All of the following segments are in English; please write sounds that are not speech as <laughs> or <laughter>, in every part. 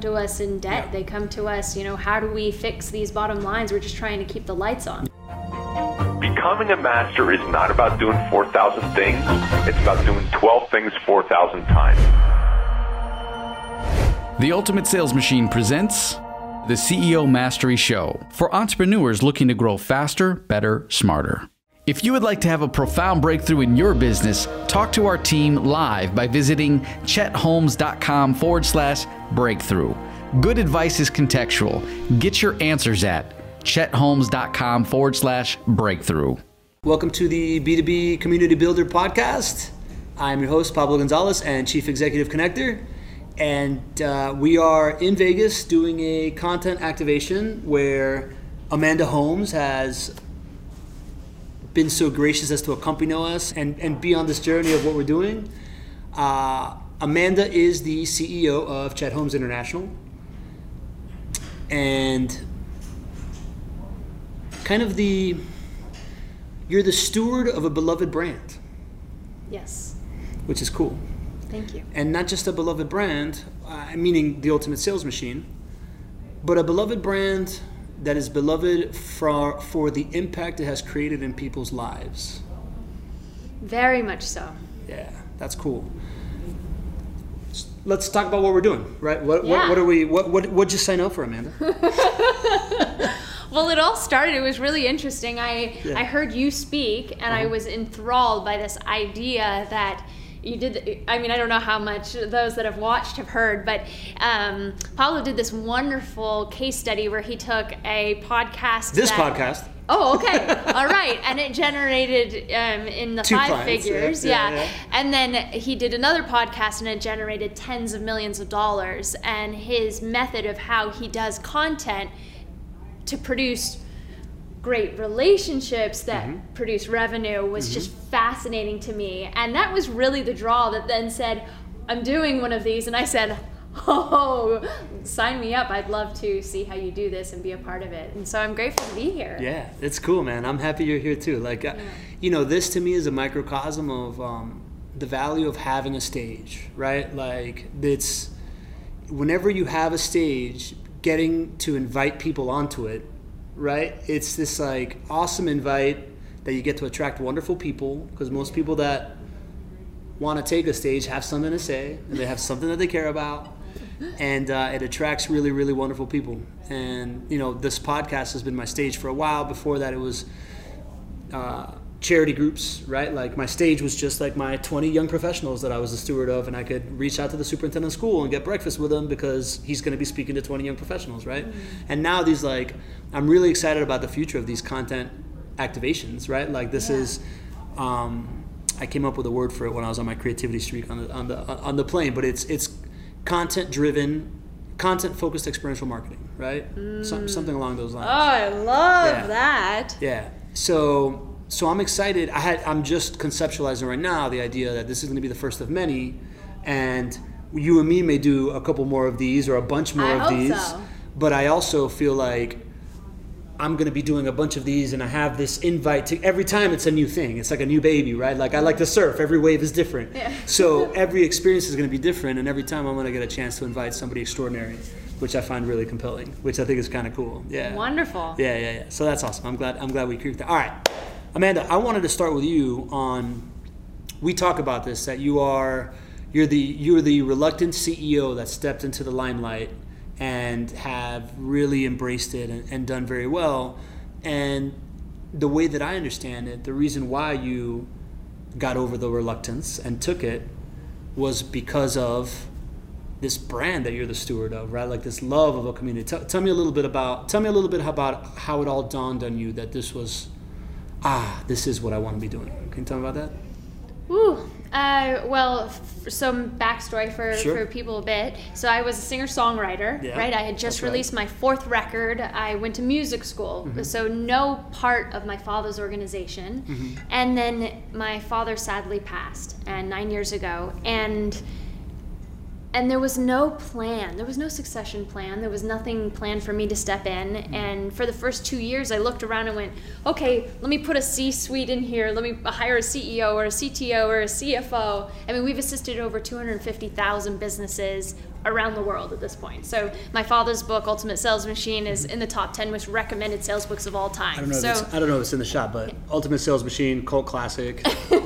to us in debt. Yeah. They come to us, you know, how do we fix these bottom lines? We're just trying to keep the lights on. Becoming a master is not about doing 4,000 things. It's about doing 12 things 4,000 times. The Ultimate Sales Machine presents the CEO Mastery Show for entrepreneurs looking to grow faster, better, smarter. If you would like to have a profound breakthrough in your business, talk to our team live by visiting chetholmes.com forward slash breakthrough. Good advice is contextual. Get your answers at chetholmes.com forward slash breakthrough. Welcome to the B2B Community Builder podcast. I'm your host, Pablo Gonzalez, and Chief Executive Connector. And uh, we are in Vegas doing a content activation where Amanda Holmes has been so gracious as to accompany us and, and be on this journey of what we're doing. Uh, Amanda is the CEO of Chet Holmes International. And kind of the you're the steward of a beloved brand, Yes. which is cool. Thank you. And not just a beloved brand, uh, meaning the ultimate sales machine, but a beloved brand that is beloved for, for the impact it has created in people's lives. Very much so. Yeah, that's cool. Let's talk about what we're doing, right? What, what, Yeah. what are we? What what what'd you sign up for, Amanda? <laughs> Well, it all started. It was really interesting. I Yeah. I heard you speak, and I Uh-huh. was enthralled by this idea that you did. I mean, I don't know how much those that have watched have heard, but um, Pablo did this wonderful case study where he took a podcast. This that- podcast. Oh, okay. All right. And it generated um, in the Two five clients, figures. yeah, Yeah, yeah. And then he did another podcast and it generated tens of millions of dollars. And his method of how he does content to produce great relationships that Mm-hmm. produce revenue was just fascinating to me. And that was really the draw that then said, I'm doing one of these. And I said, Oh, sign me up. I'd love to see how you do this and be a part of it. And so I'm grateful to be here. Yeah, it's cool, man. I'm happy you're here too. Like, uh, you know, this to me is a microcosm of um, the value of having a stage, right? Like, it's whenever you have a stage, getting to invite people onto it, right? It's this like awesome invite that you get to attract wonderful people because most people that want to take a stage have something to say and they have something that they care about and uh, it attracts really really wonderful people. And you know this podcast has been my stage for a while. Before that it was uh, charity groups right? Like my stage was just like my 20 young professionals that i was the steward of and i could reach out to the superintendent of school and get breakfast with him because he's going to be speaking to 20 young professionals right? And now these like i'm really excited about the future of these content activations right? Like this Yeah. is um, I came up with a word for it when I was on my creativity streak on the on the on the plane, but it's it's content driven, content focused experiential marketing, right? Some, hmm. something along those lines. Oh, I love Yeah. that. Yeah. So so I'm excited. I had I'm just conceptualizing right now the idea that this is going to be the first of many, and you and me may do a couple more of these or a bunch more I of these. so. But I also feel like I'm going to be doing a bunch of these, and I have this invite to every time it's a new thing. It's like a new baby, right? Like I like to surf. Every wave is different. Yeah. <laughs> So every experience is going to be different, and every time I'm going to get a chance to invite somebody extraordinary, which I find really compelling, which I think is kind of cool. Yeah. Wonderful. Yeah, yeah, yeah. So that's awesome. I'm glad. I'm glad we creeped that. All right, Amanda. I wanted to start with you on. We talk about this that you are, you're the you're the reluctant CEO that stepped into the limelight and have really embraced it and, and done very well. And the way that I understand it, the reason why you got over the reluctance and took it was because of this brand that you're the steward of, right? Like this love of a community. Tell, tell me a little bit about. Tell me a little bit about how it all dawned on you that this was, ah, this is what I want to be doing. Can you tell me about that? Ooh. Uh, well, f- some backstory for, Sure. for people a bit. So I was a singer songwriter, Yeah, right? I had just that's right. Mm-hmm. released my fourth record. I went to music school, so no part of my father's organization. Mm-hmm. And then my father sadly passed, and nine years ago, and and there was no plan. There was no succession plan. There was nothing planned for me to step in. And for the first two years, I looked around and went, okay, let me put a C suite in here. Let me hire a CEO or a CTO or a CFO. I mean, we've assisted over 250,000 businesses around the world at this point. So my father's book, Ultimate Sales Machine, is in the top 10 most recommended sales books of all time. I don't know. so, if it's, I don't know if it's in the shop, but Ultimate Sales Machine, cult classic. <laughs>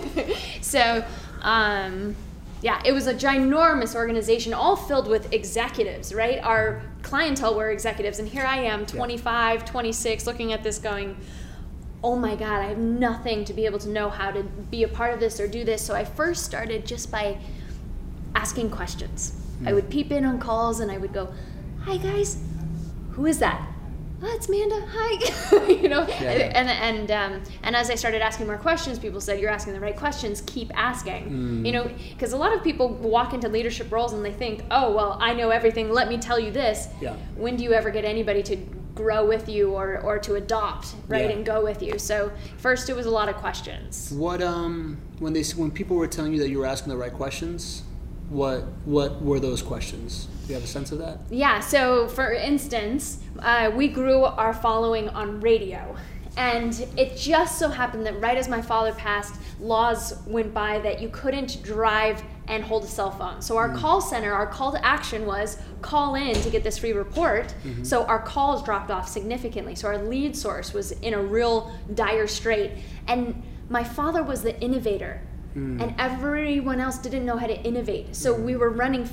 So, um, yeah, it was a ginormous organization, all filled with executives, right? Our clientele were executives, and here I am, 25, 26, looking at this going, oh my God, I have nothing to be able to know how to be a part of this or do this. So I first started just by asking questions. I hmm. would peep in on calls and I would go, hi guys, who is that? Oh, it's Amanda. Hi. <laughs> you know, Yeah, and and um, and as I started asking more questions, people said, "You're asking the right questions. Keep asking." Mm. You know, because a lot of people walk into leadership roles and they think, "Oh, well, I know everything. Let me tell you this." Yeah. When do you ever get anybody to grow with you or or to adopt, right, Yeah. and go with you? So first, it was a lot of questions. What um when they when people were telling you that you were asking the right questions, what what were those questions? You have a sense of that? Yeah, so for instance, uh, we grew our following on radio. And it just so happened that right as my father passed, laws went by that you couldn't drive and hold a cell phone. So our mm. call center, our call to action was call in to get this free report. Mm-hmm. So our calls dropped off significantly. So our lead source was in a real dire strait. And my father was the innovator, mm. and everyone else didn't know how to innovate. So mm. we were running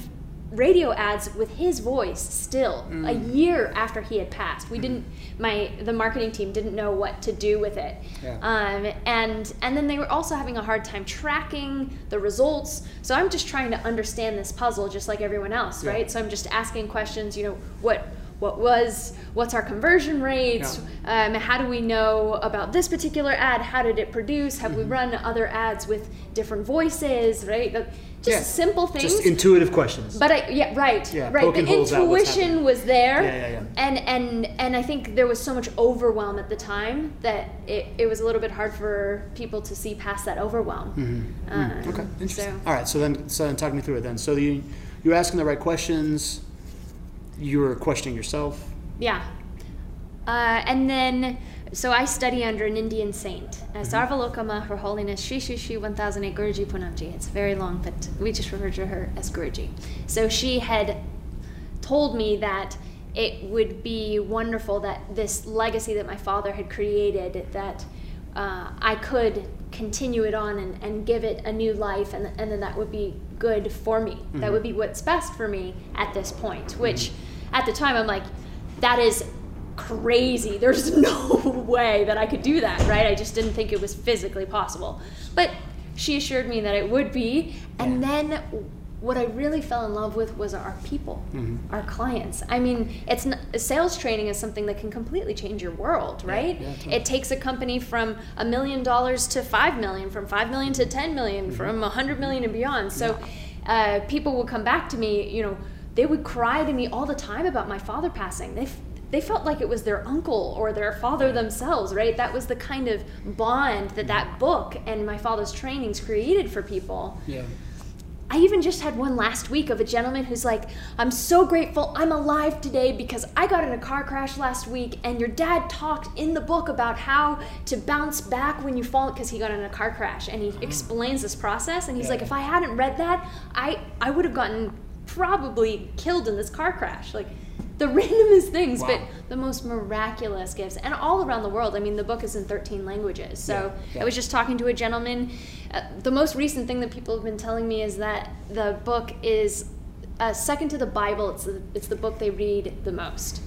radio ads with his voice still a year after he had passed. We didn't my the marketing team didn't know what to do with it. Yeah. Um, and and then they were also having a hard time tracking the results. So I'm just trying to understand this puzzle just like everyone else, Yeah. right? So I'm just asking questions, you know, what what was what's our conversion rates um, how do we know about this particular ad how did it produce have we Mm-hmm. run other ads with different voices right just Yeah. simple things Just intuitive questions. but I yeah right Yeah, right the poking holes at what's intuition was there Yeah, yeah, yeah. and and and I think there was so much overwhelm at the time that it, it was a little bit hard for people to see past that overwhelm Um, Mm-hmm. okay, interesting. so All right, so then so then talk me through it then. So you you're asking the right questions. You were questioning yourself. Yeah. Uh, and then, so I study under an Indian saint, uh, Sarvalokama, Her Holiness Shri Shri Shri 1008 Guruji Punamji. It's very long, but we just refer to her as Guruji. So she had told me that it would be wonderful that this legacy that my father had created, that uh, I could continue it on and, and give it a new life, and, and then that would be good for me. That would be what's best for me at this point, which at the time I'm like, that is crazy. There's <laughs> no way that I could do that, right? I just didn't think it was physically possible. But she assured me that it would be. And then what I really fell in love with was our people, our clients. I mean, it's not, sales training is something that can completely change your world, right? yeah, totally. It takes a company from a million dollars to five million, from five million to ten million, from a hundred million and beyond. So uh, people would come back to me, you know, they would cry to me all the time about my father passing. They f- they felt like it was their uncle or their father themselves, right? That was the kind of bond that that book and my father's trainings created for people. Yeah. I even just had one last week of a gentleman who's like, I'm so grateful I'm alive today because I got in a car crash last week and your dad talked in the book about how to bounce back when you fall because he got in a car crash and he uh-huh. explains this process and he's Yeah. like, if I hadn't read that, I, I would have gotten probably killed in this car crash. Like the <laughs> randomest things, but the most miraculous gifts and all around the world. I mean, the book is in 13 languages. So Yeah, yeah. I was just talking to a gentleman. Uh, the most recent thing that people have been telling me is that the book is uh, second to the Bible. It's the, it's the book they read the most.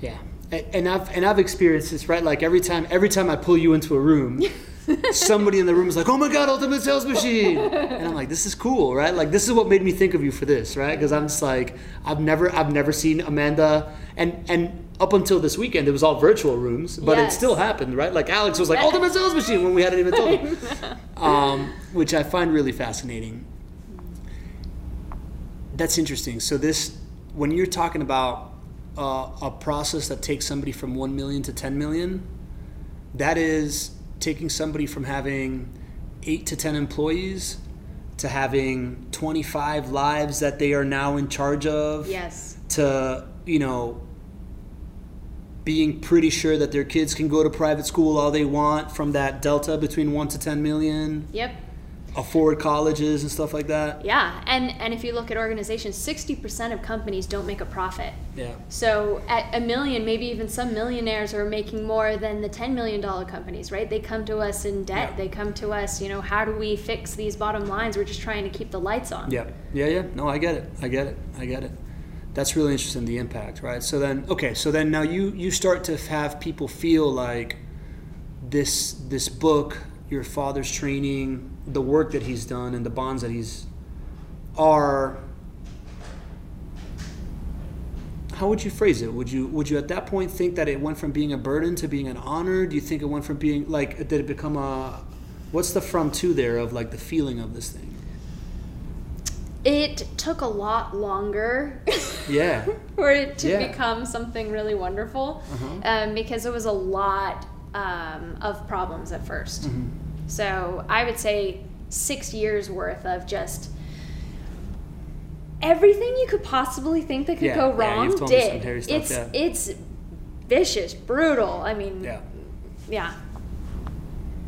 Yeah, and, and I've and I've experienced this right. Like every time, every time I pull you into a room, <laughs> somebody in the room is like, "Oh my God, Ultimate Sales Machine," and I'm like, "This is cool, right? Like this is what made me think of you for this, right? Because I'm just like, I've never, I've never seen Amanda, and and up until this weekend, it was all virtual rooms, but it still happened, right? Like Alex was like, "Ultimate Sales Machine" when we hadn't even told him, <laughs> um, which I find really fascinating. That's interesting. So this, when you're talking about uh, a process that takes somebody from one million to ten million, that is taking somebody from having eight to ten employees to having 25 lives that they are now in charge of Yes. to you know being pretty sure that their kids can go to private school all they want from that delta between 1 to 10 million Yep. Afford colleges and stuff like that Yeah, and and if you look at organizations, sixty percent of companies don't make a profit. yeah So at a million, maybe even some millionaires are making more than the ten million dollar companies, right? They come to us in debt. Yeah. They come to us, you know, how do we fix these bottom lines? We're just trying to keep the lights on. Yeah, yeah, yeah. No, I get it. I get it. I get it. That's really interesting. The impact, right? So then, okay, so then now you you start to have people feel like this this book, your father's training, the work that he's done, and the bonds that he's are. How would you phrase it? Would you would you at that point think that it went from being a burden to being an honor? Do you think it went from being like did it become a what's the from to there of like the feeling of this thing? It took a lot longer <laughs> Yeah. for it to Yeah. become something really wonderful Uh-huh. um, because it was a lot um, of problems at 1st Mm-hmm. So I would say six years worth of just everything you could possibly think that could Yeah, go wrong some did. stuff, it's yeah. it's vicious, brutal. I mean, Yeah. yeah.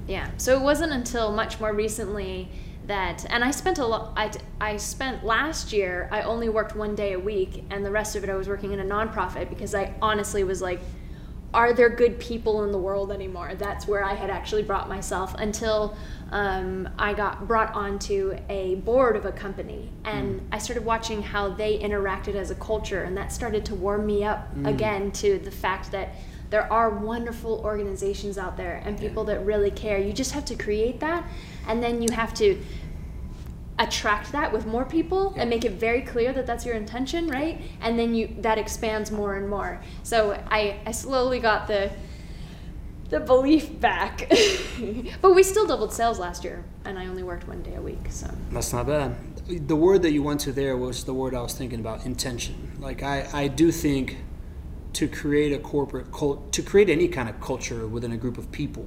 Yeah. So it wasn't until much more recently that, and I spent a lot, I, I spent last year, I only worked one day a week, and the rest of it I was working in a nonprofit because I honestly was like, are there good people in the world anymore? That's where I had actually brought myself until um, I got brought onto a board of a company and I started watching how they interacted as a culture, and that started to warm me up again to the fact that there are wonderful organizations out there and people that really care. You just have to create that, and then you have to attract that with more people Yeah. and make it very clear that that's your intention right and then you that expands more and more so i i slowly got the the belief back <laughs> but we still doubled sales last year and i only worked one day a week so That's not bad. The word that you went to there was the word I was thinking about intention. Like I, I do think to create a corporate cult, to create any kind of culture within a group of people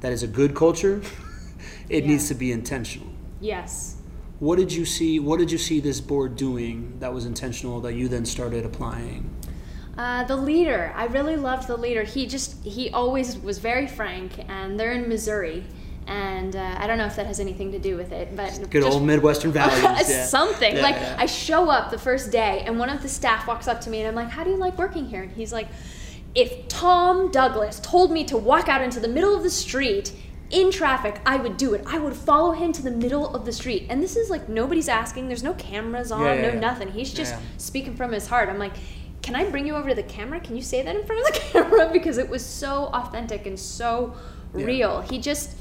that is a good culture, <laughs> it Yeah. needs to be intentional. yes What did you see? What did you see this board doing that was intentional that you then started applying? Uh, the leader, I really loved the leader. He just, he always was very frank, and they're in Missouri. And uh, I don't know if that has anything to do with it, but Good just- old Midwestern <laughs> values. yeah. something. Yeah, like yeah. I show up the first day, and one of the staff walks up to me, and I'm like, "How do you like working here?" And he's like, "If Tom Douglas told me to walk out into the middle of the street." In traffic, I would do it. I would follow him to the middle of the street. And this is like nobody's asking. There's no cameras on, Yeah, yeah, no yeah. nothing. He's just speaking from his heart. I'm like, can I bring you over to the camera? Can you say that in front of the <laughs> camera? Because it was so authentic and so real. He just,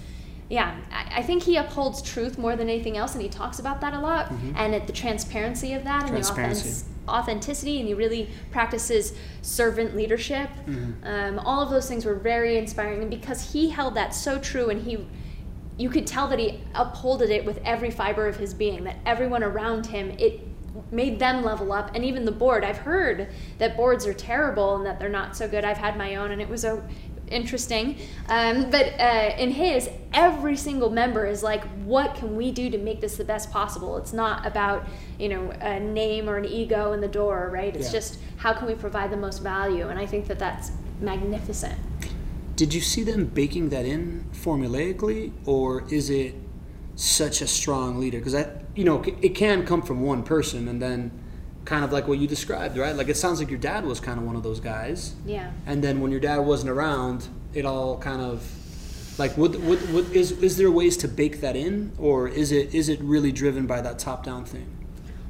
yeah, I, I think he upholds truth more than anything else, and he talks about that a lot. And at the transparency of that and the Mm-hmm. Authenticity, and he really practices servant leadership. Mm-hmm. Um, all of those things were very inspiring, and because he held that so true, and he you could tell that he upholded it with every fiber of his being that everyone around him it made them level up and even the board i've heard that boards are terrible and that they're not so good i've had my own and it was a interesting. Um, but uh, in his every single member is like what can we do to make this the best possible? It's not about you know a name or an ego in the door right? It's Yeah. just how can we provide the most value? And i think that that's magnificent. Did you see them baking that in formulaically, or is it such a strong leader? Because I, you know, it can come from one person, and then kind of like what you described, right? Like it sounds like your dad was kind of one of those guys, yeah and then when your dad wasn't around, it all kind of like would, would, would, is is there ways to bake that in, or is it is it really driven by that top down thing?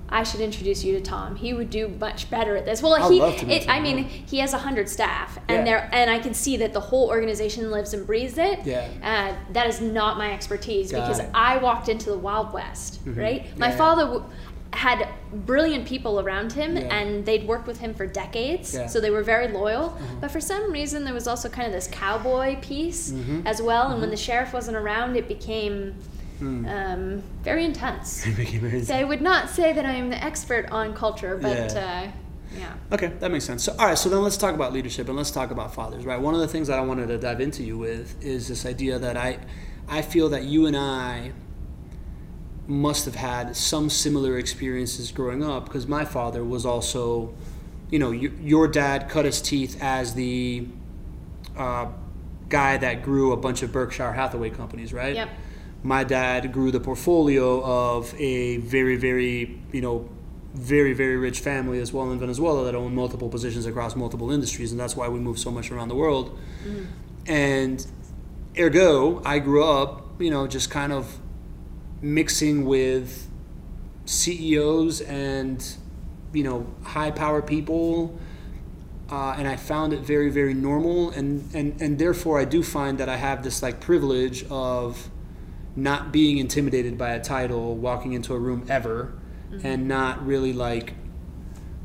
I should introduce you to Tom. He would do much better at this. Well, I'd he, love to meet it, I mean, he has a hundred staff, and Yeah. there, and I can see that the whole organization lives and breathes it. Yeah. Uh, that is not my expertise Got because it. I walked into the Wild West, right? My Yeah, yeah. father had brilliant people around him, Yeah. and they'd worked with him for decades, Yeah. So they were very loyal. But for some reason, there was also kind of this cowboy piece Mm-hmm. as well. And when the sheriff wasn't around, it became. Hmm. Um, very intense. <laughs> So I would not say that I am the expert on culture, but Yeah. uh, yeah. Okay, that makes sense. So, all right, so then let's talk about leadership and let's talk about fathers, right? One of the things that I wanted to dive into you with is this idea that I, I feel that you and I, must have had some similar experiences growing up because my father was also, you know, your, your dad cut his teeth as the uh, guy that grew a bunch of Berkshire Hathaway companies, right? Yep. My dad grew the portfolio of a very, very, you know, very, very rich family as well in Venezuela that owned multiple positions across multiple industries, and that's why we move so much around the world. And ergo, I grew up, you know, just kind of mixing with CEOs and, you know, high power people. Uh, and I found it very, very normal, and, and, and therefore I do find that I have this like privilege of not being intimidated by a title, walking into a room ever, and not really like,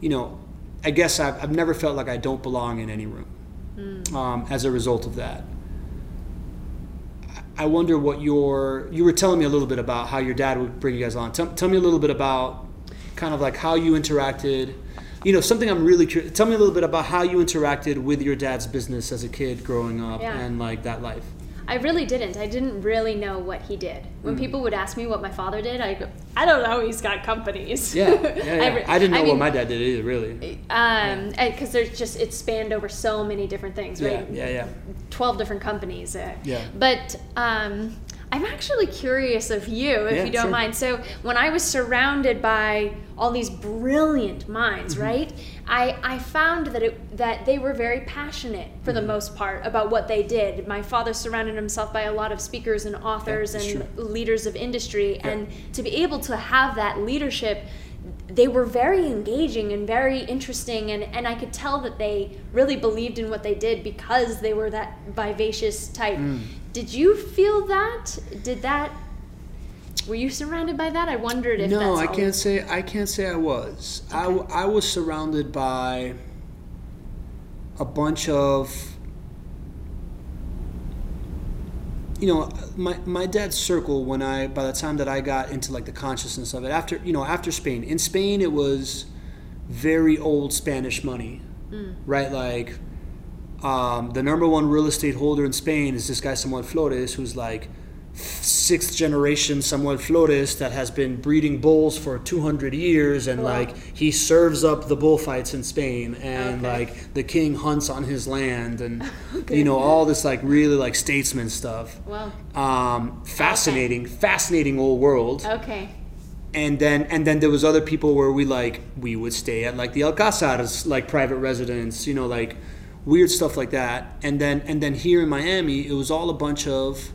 you know, I guess I've, I've never felt like I don't belong in any room um, as a result of that. I wonder what your you were telling me a little bit about how your dad would bring you guys on. Tell, tell me a little bit about kind of like how you interacted. You know, something I'm really curious. Tell me a little bit about how you interacted with your dad's business as a kid growing up Yeah. and like that life. I really didn't. I didn't really know what he did. When Mm. people would ask me what my father did, I go, I don't know. He's got companies. Yeah, yeah, <laughs> yeah. re- I, didn't know mean, what my dad did either, really. Um, because there's just it spanned over so many different things, Yeah, right? yeah, yeah. 12 different companies. Uh, Yeah. But um, I'm actually curious of you, if Yeah, you don't sure. mind. So, when I was surrounded by all these brilliant minds, Mm-hmm. right? I, I found that it that they were very passionate for Mm-hmm. the most part about what they did. My father surrounded himself by a lot of speakers and authors that's and true. leaders of industry, and to be able to have that leadership they were very engaging and very interesting and, and i could tell that they really believed in what they did because they were that vivacious type Mm. did you feel that did that were you surrounded by that i wondered if no, I can't say I can't say I was. I I was surrounded by a bunch of you know my, my dad's circle when I by the time that I got into like the consciousness of it after you know after Spain. In Spain it was very old Spanish money right? Like um, the number one real estate holder in Spain is this guy Samuel Flores who's like sixth generation Samuel Flores that has been breeding bulls for 200 years and Wow. like he serves up the bullfights in Spain and Okay. like the king hunts on his land and <laughs> you know all this like really like statesman stuff well um, fascinating fascinating old world okay and then and then there was other people where we like we would stay at like the Alcazar's like private residence, you know, like weird stuff like that. And then and then here in Miami, it was all a bunch of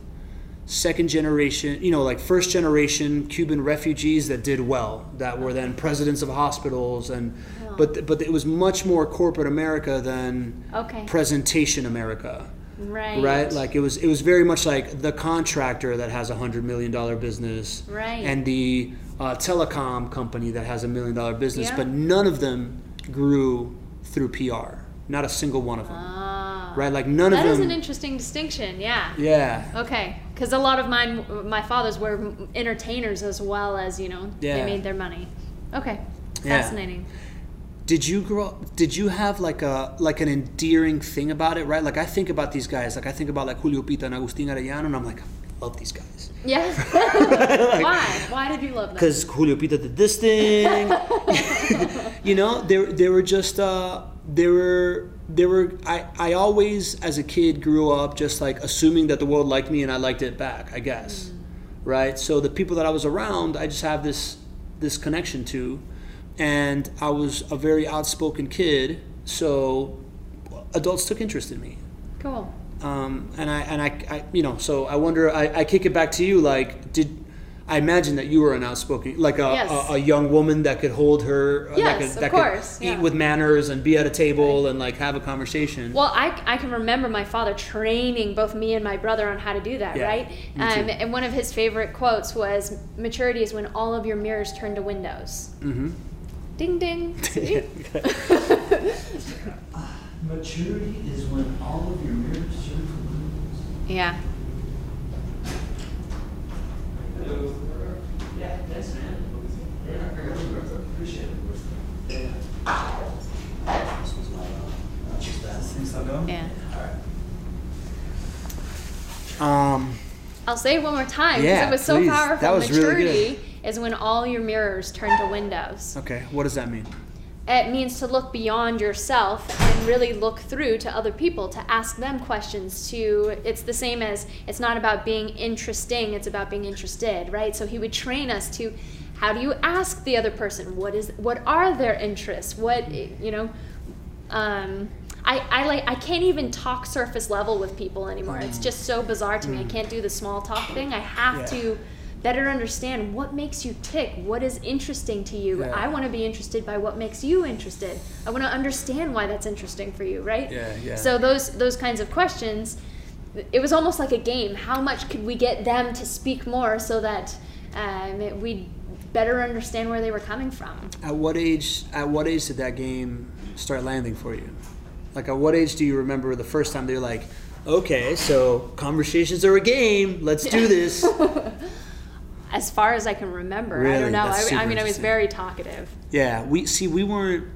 second generation, you know, like first generation Cuban refugees that did well, that were then presidents of hospitals and but but it was much more corporate America than Okay. presentation America. Right. Right? Like it was it was very much like the contractor that has a hundred million dollar business Right. and the uh, telecom company that has a million dollar business Yeah. but none of them grew through pr not a single one of them. Ah, right like none that of is them an interesting distinction yeah yeah Okay, because a lot of mine, my fathers were entertainers as well as you know Yeah. they made their money. Okay, Yeah. fascinating. did you grow up did you have like a like an endearing thing about it right like i think about these guys like i think about like julio pita and agustin arellano and i'm like love these guys Yeah. <laughs> Why? Why did you love them? because Julio Pita did this thing. <laughs> <laughs> you know, they they were just uh, they were they were. I I always as a kid grew up just like assuming that the world liked me and I liked it back. I guess, right? So the people that I was around, I just have this this connection to, and I was a very outspoken kid. So adults took interest in me Cool. um, and I and I, I you know so I wonder I, I kick it back to you like did I imagine that you were an outspoken like a, Yes. a, a young woman that could hold her uh, Yes, that could, of that course, could yeah. eat with manners and be at a table and like have a conversation Well, I, I can remember my father training both me and my brother on how to do that, Yeah, right? Um, and one of his favorite quotes was, "Maturity is when all of your mirrors turn to windows." Mm-hmm. Ding ding. <laughs> See? <laughs> maturity is when all of your mirrors turn to windows yeah. Yeah thanks man appreciate it Yeah. um I'll say it one more time because Yeah, it was so please. powerful. That was really Maturity is when all your mirrors turn to windows. Okay, what does that mean? It means to look beyond yourself and really look through to other people, to ask them questions. To it's the same as it's not about being interesting; it's about being interested, right? So he would train us to how do you ask the other person what is what are their interests what you know um, I, I like I can't even talk surface level with people anymore. It's just so bizarre to me. I can't do the small talk thing. I have Yeah. to better understand what makes you tick, what is interesting to you. Yeah. I want to be interested by what makes you interested. I want to understand why that's interesting for you, right? Yeah, yeah. So those those kinds of questions, it was almost like a game. How much could we get them to speak more so that um, we better understand where they were coming from? At what age? At what age did that game start landing for you? Like, at what age do you remember the first time they're like, "Okay, so conversations are a game. Let's do this." <laughs> As far as I can remember, I don't know. I, I mean, I was very talkative. yeah, we see. We weren't.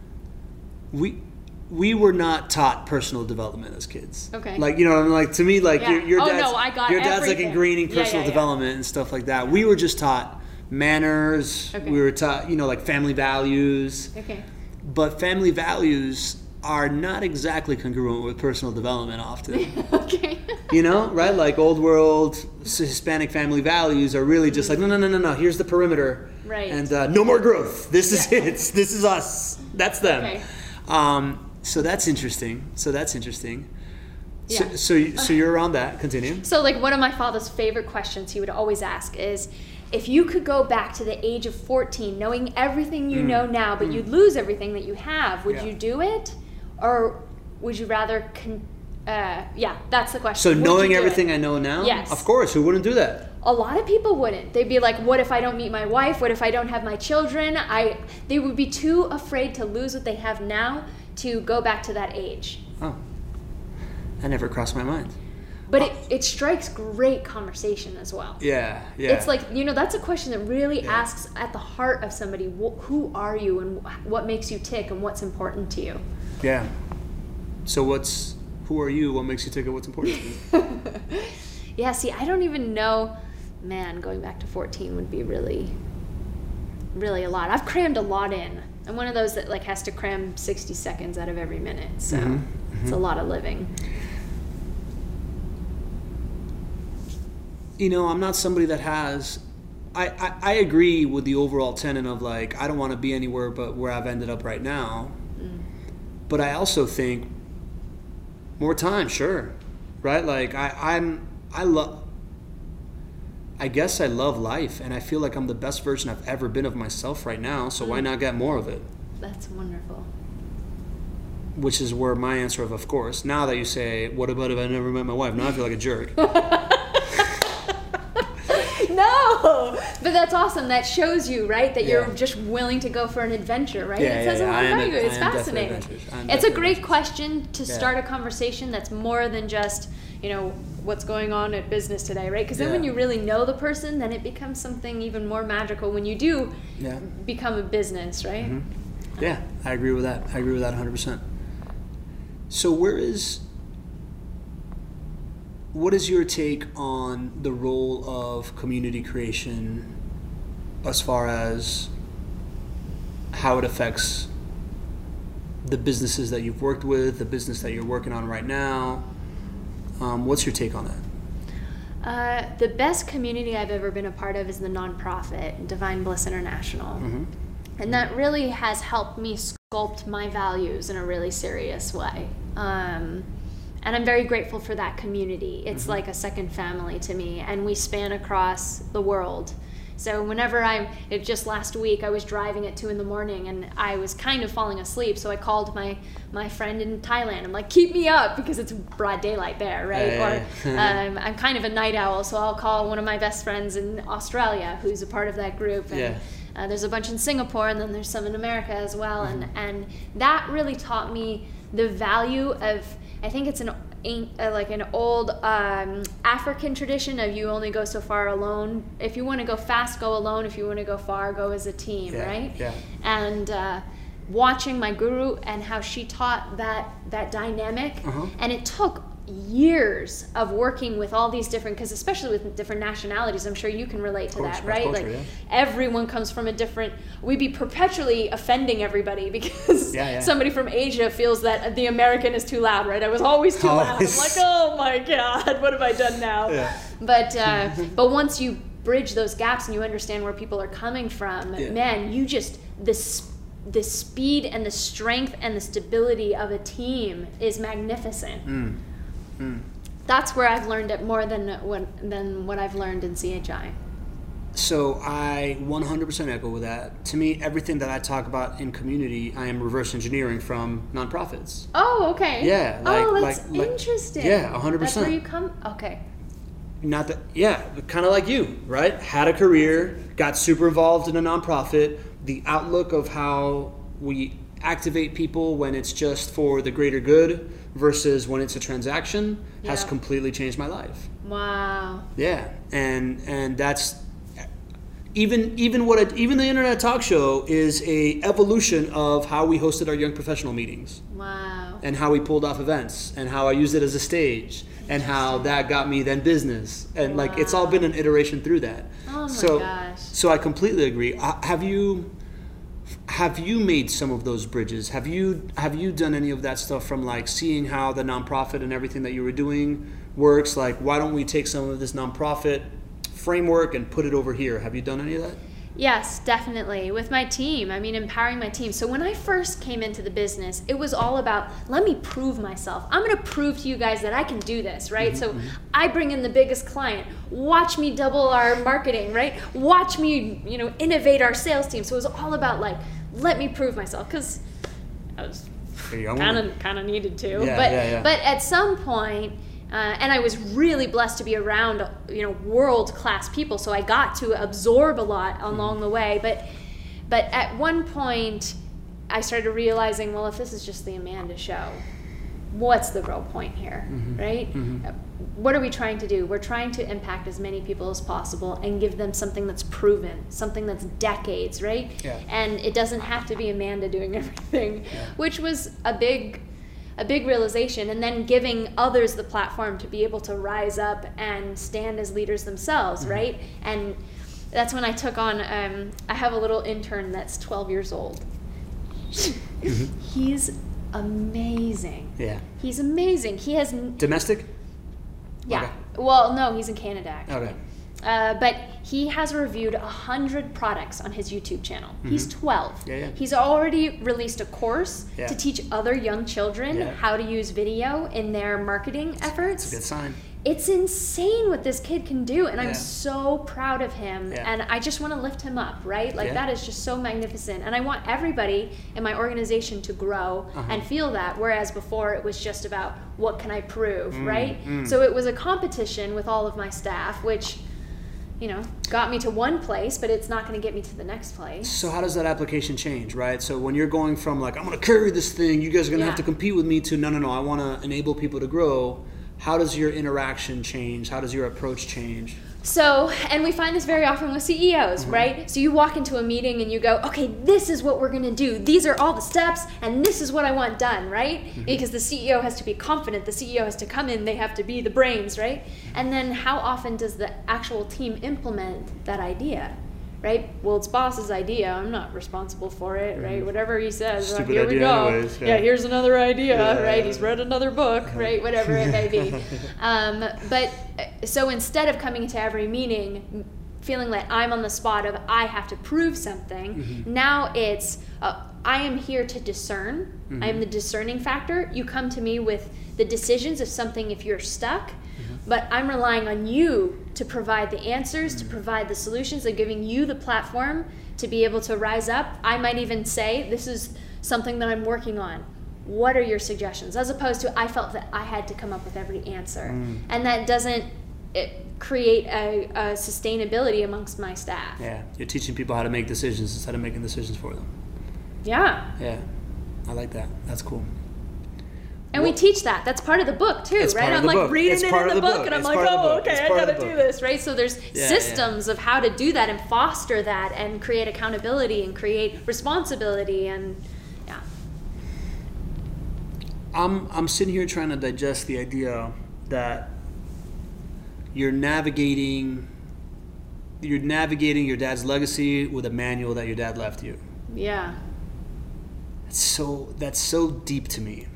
We. We were not taught personal development as kids. Okay. Like you know, I'm like to me, like Yeah. your, your Oh, dad's, no, I got your dad's like everything. ingraining Yeah, personal yeah, yeah. development and stuff like that. We were just taught manners. Okay. We were taught, you know, like family values. Okay. But family values are not exactly congruent with personal development often. <laughs> okay. you know, right? Like old world Hispanic family values are really just like, no, no, no, no, no. Here's the perimeter, Right. And uh, no more growth. This is <laughs> it. This is us. That's them. Okay. Um, so that's interesting. So that's interesting. So, Yeah. so, you- so you're around that. Continue. So, like, one of my father's favorite questions he would always ask is if you could go back to the age of 14, knowing everything you know now, but you'd lose everything that you have, would Mm. Yeah. you do it? Or would you rather. Con- uh, yeah, that's the question. So Would knowing do it? everything I know now, Yes. of course, who wouldn't do that? a lot of people wouldn't they'd be like what if i don't meet my wife what if i don't have my children i they would be too afraid to lose what they have now to go back to that age Oh, that never crossed my mind. but it, it strikes great conversation as well Yeah, yeah. it's like you know that's a question that really Yeah. asks at the heart of somebody wh- who are you and wh- what makes you tick and what's important to you yeah. So what's who are you? What makes you think of what's important to <laughs> you? yeah see i don't even know man going back to 14 would be really really a lot i've crammed a lot in i'm one of those that like has to cram 60 seconds out of every minute so Mm-hmm. it's a lot of living you know, I'm not somebody that has. I, I, I agree with the overall tenet of like I don't want to be anywhere but where I've ended up right now. But I also think more time, sure, right? Like I I'm I love. I guess I love life, and I feel like I'm the best version I've ever been of myself right now. So why mm. not get more of it? that's wonderful Which is where my answer of, of course. Now that you say, "What about if I never met my wife?" Now I feel like a jerk. <laughs> no <laughs> but that's awesome that shows you right that Yeah. you're just willing to go for an adventure right Yeah, it says yeah. a lot about you it's I am definitely fascinating adventurous. I am it's a great question to start a conversation that's more than just you know what's going on at business today right because then when you really know the person then it becomes something even more magical when you do Yeah. become a business right mm-hmm. Yeah, I agree with that. I agree with that 100%. So, where is. What is your take on the role of community creation as far as how it affects the businesses that you've worked with, the business that you're working on right now? Um, what's your take on that? Uh, the best community I've ever been a part of is the nonprofit Divine Bliss International. And that really has helped me sculpt my values in a really serious way. Um, and I'm very grateful for that community. It's like a second family to me, and we span across the world. So whenever I'm, it just last week I was driving at two in the morning and I was kind of falling asleep. So I called my my friend in Thailand. I'm like, keep me up because it's broad daylight there, right? Yeah, or um, I'm kind of a night owl, so I'll call one of my best friends in Australia who's a part of that group. And, Yeah. uh, there's a bunch in Singapore, and then there's some in America as well, and Mm-hmm. and that really taught me the value of. I think it's an uh, like an old um, African tradition of you only go so far alone. If you want to go fast, go alone. If you want to go far, go as a team, Yeah, right? yeah. And uh, watching my guru and how she taught that that dynamic Uh-huh. and it took years of working with all these different because especially with different nationalities i'm sure you can relate to course, that right? culture, like yeah. everyone comes from a different we'd be perpetually offending everybody <laughs> because Yeah, yeah. somebody from asia feels that the american is too loud right? I was always too loud. I'm like oh my god what have i done now? But uh, <laughs> but once you bridge those gaps and you understand where people are coming from man you just this the speed and the strength and the stability of a team is magnificent. Mm. Hmm. that's where i've learned it more than what than what i've learned in chi So I 100% echo with that. To me, everything that I talk about in community, I am reverse engineering from nonprofits. oh okay Yeah, oh that's like- like- interesting yeah, 100%. that's where you come okay Not that, yeah, kind of like you, right? Had a career, got super involved in a nonprofit. The outlook of how we activate people when it's just for the greater good versus when it's a transaction has completely changed my life. wow Yeah, and and that's even even what I, even the internet talk show is a evolution of how we hosted our young professional meetings wow and how we pulled off events and how I used it as a stage and how that got me then business and like it's all been an iteration through that. Oh my so gosh. so I completely agree. Uh, Have you have you made some of those bridges? Have you have you done any of that stuff from like seeing how the nonprofit and everything that you were doing works? Like why don't we take some of this nonprofit framework and put it over here? Have you done any of that? Yes, definitely. With my team, I mean, empowering my team. So when I first came into the business, it was all about let me prove myself. I'm going to prove to you guys that I can do this, right? Mm-hmm, so mm-hmm. I bring in the biggest client. Watch me double our marketing, right? Watch me, you know, innovate our sales team. So it was all about like let me prove myself because I was There you go. kind of kind of needed to. Yeah, but yeah, yeah. but at some point, uh, and I was really blessed to be around you know world class people, so I got to absorb a lot along the way. But but at one point, I started realizing, well, if this is just the Amanda show, what's the real point here, Mm-hmm. right? Uh, What are we trying to do? We're trying to impact as many people as possible and give them something that's proven, something that's decades, right? Yeah. And it doesn't have to be Amanda doing <laughs> everything, which was a big a big realization and then giving others the platform to be able to rise up and stand as leaders themselves, right? And that's when I took on um, I have a little intern that's 12 years old. <laughs> He's amazing. Yeah. He's amazing. He has n- Domestic? Yeah. Okay. Well, no, he's in Canada actually. Okay. Uh, but he has reviewed a hundred products on his YouTube channel. He's twelve. Mm-hmm. Yeah, yeah. He's already released a course Yeah. to teach other young children how to use video in their marketing efforts. Good sign. It's insane what this kid can do, and Yeah. I'm so proud of him. Yeah. And I just want to lift him up, right? Like Yeah. that is just so magnificent. And I want everybody in my organization to grow Uh-huh. and feel that. Whereas before it was just about what can I prove, Mm, right? So it was a competition with all of my staff, which you know got me to one place, but it's not going to get me to the next place. So how does that application change, right? So when you're going from like I'm going to carry this thing, you guys are going to have to compete with me to no, no, no, I want to enable people to grow. How does your interaction change? How does your approach change? So, and we find this very often with CEOs, Mm-hmm. right? So you walk into a meeting and you go, okay, this is what we're gonna do. These are all the steps, and this is what I want done, right? Mm-hmm. Because the CEO has to be confident, the CEO has to come in, they have to be the brains, right? And then how often does the actual team implement that idea? Right? Well, it's boss's idea. I'm not responsible for it, right? Whatever he says, Mm-hmm. Stupid here we go. anyways, yeah. yeah. here's another idea, Yeah. right? He's read another book, <laughs> right? Whatever it may be. <laughs> Um, but so instead of coming to every meeting feeling like I'm on the spot of I have to prove something, Mm-hmm. now it's uh, I am here to discern. I Mm-hmm. am the discerning factor. You come to me with the decisions of something if you're stuck. But I'm relying on you to provide the answers, to provide the solutions, and giving you the platform to be able to rise up. I might even say, This is something that I'm working on. What are your suggestions? As opposed to, I felt that I had to come up with every answer. Mm. And that doesn't it create a, a sustainability amongst my staff. Yeah, you're teaching people how to make decisions instead of making decisions for them. Yeah. Yeah, I like that. That's cool. And we teach that. That's part of the book too, right? I'm like book. reading It's it in the the book, book. and I'm It's like, oh, okay, I gotta do this, right? So there's yeah. systems of how to do that and foster that and create accountability and create responsibility and yeah. I'm I'm sitting here trying to digest the idea that you're navigating you're navigating your dad's legacy with a manual that your dad left you. Yeah. It's so that's so deep to me.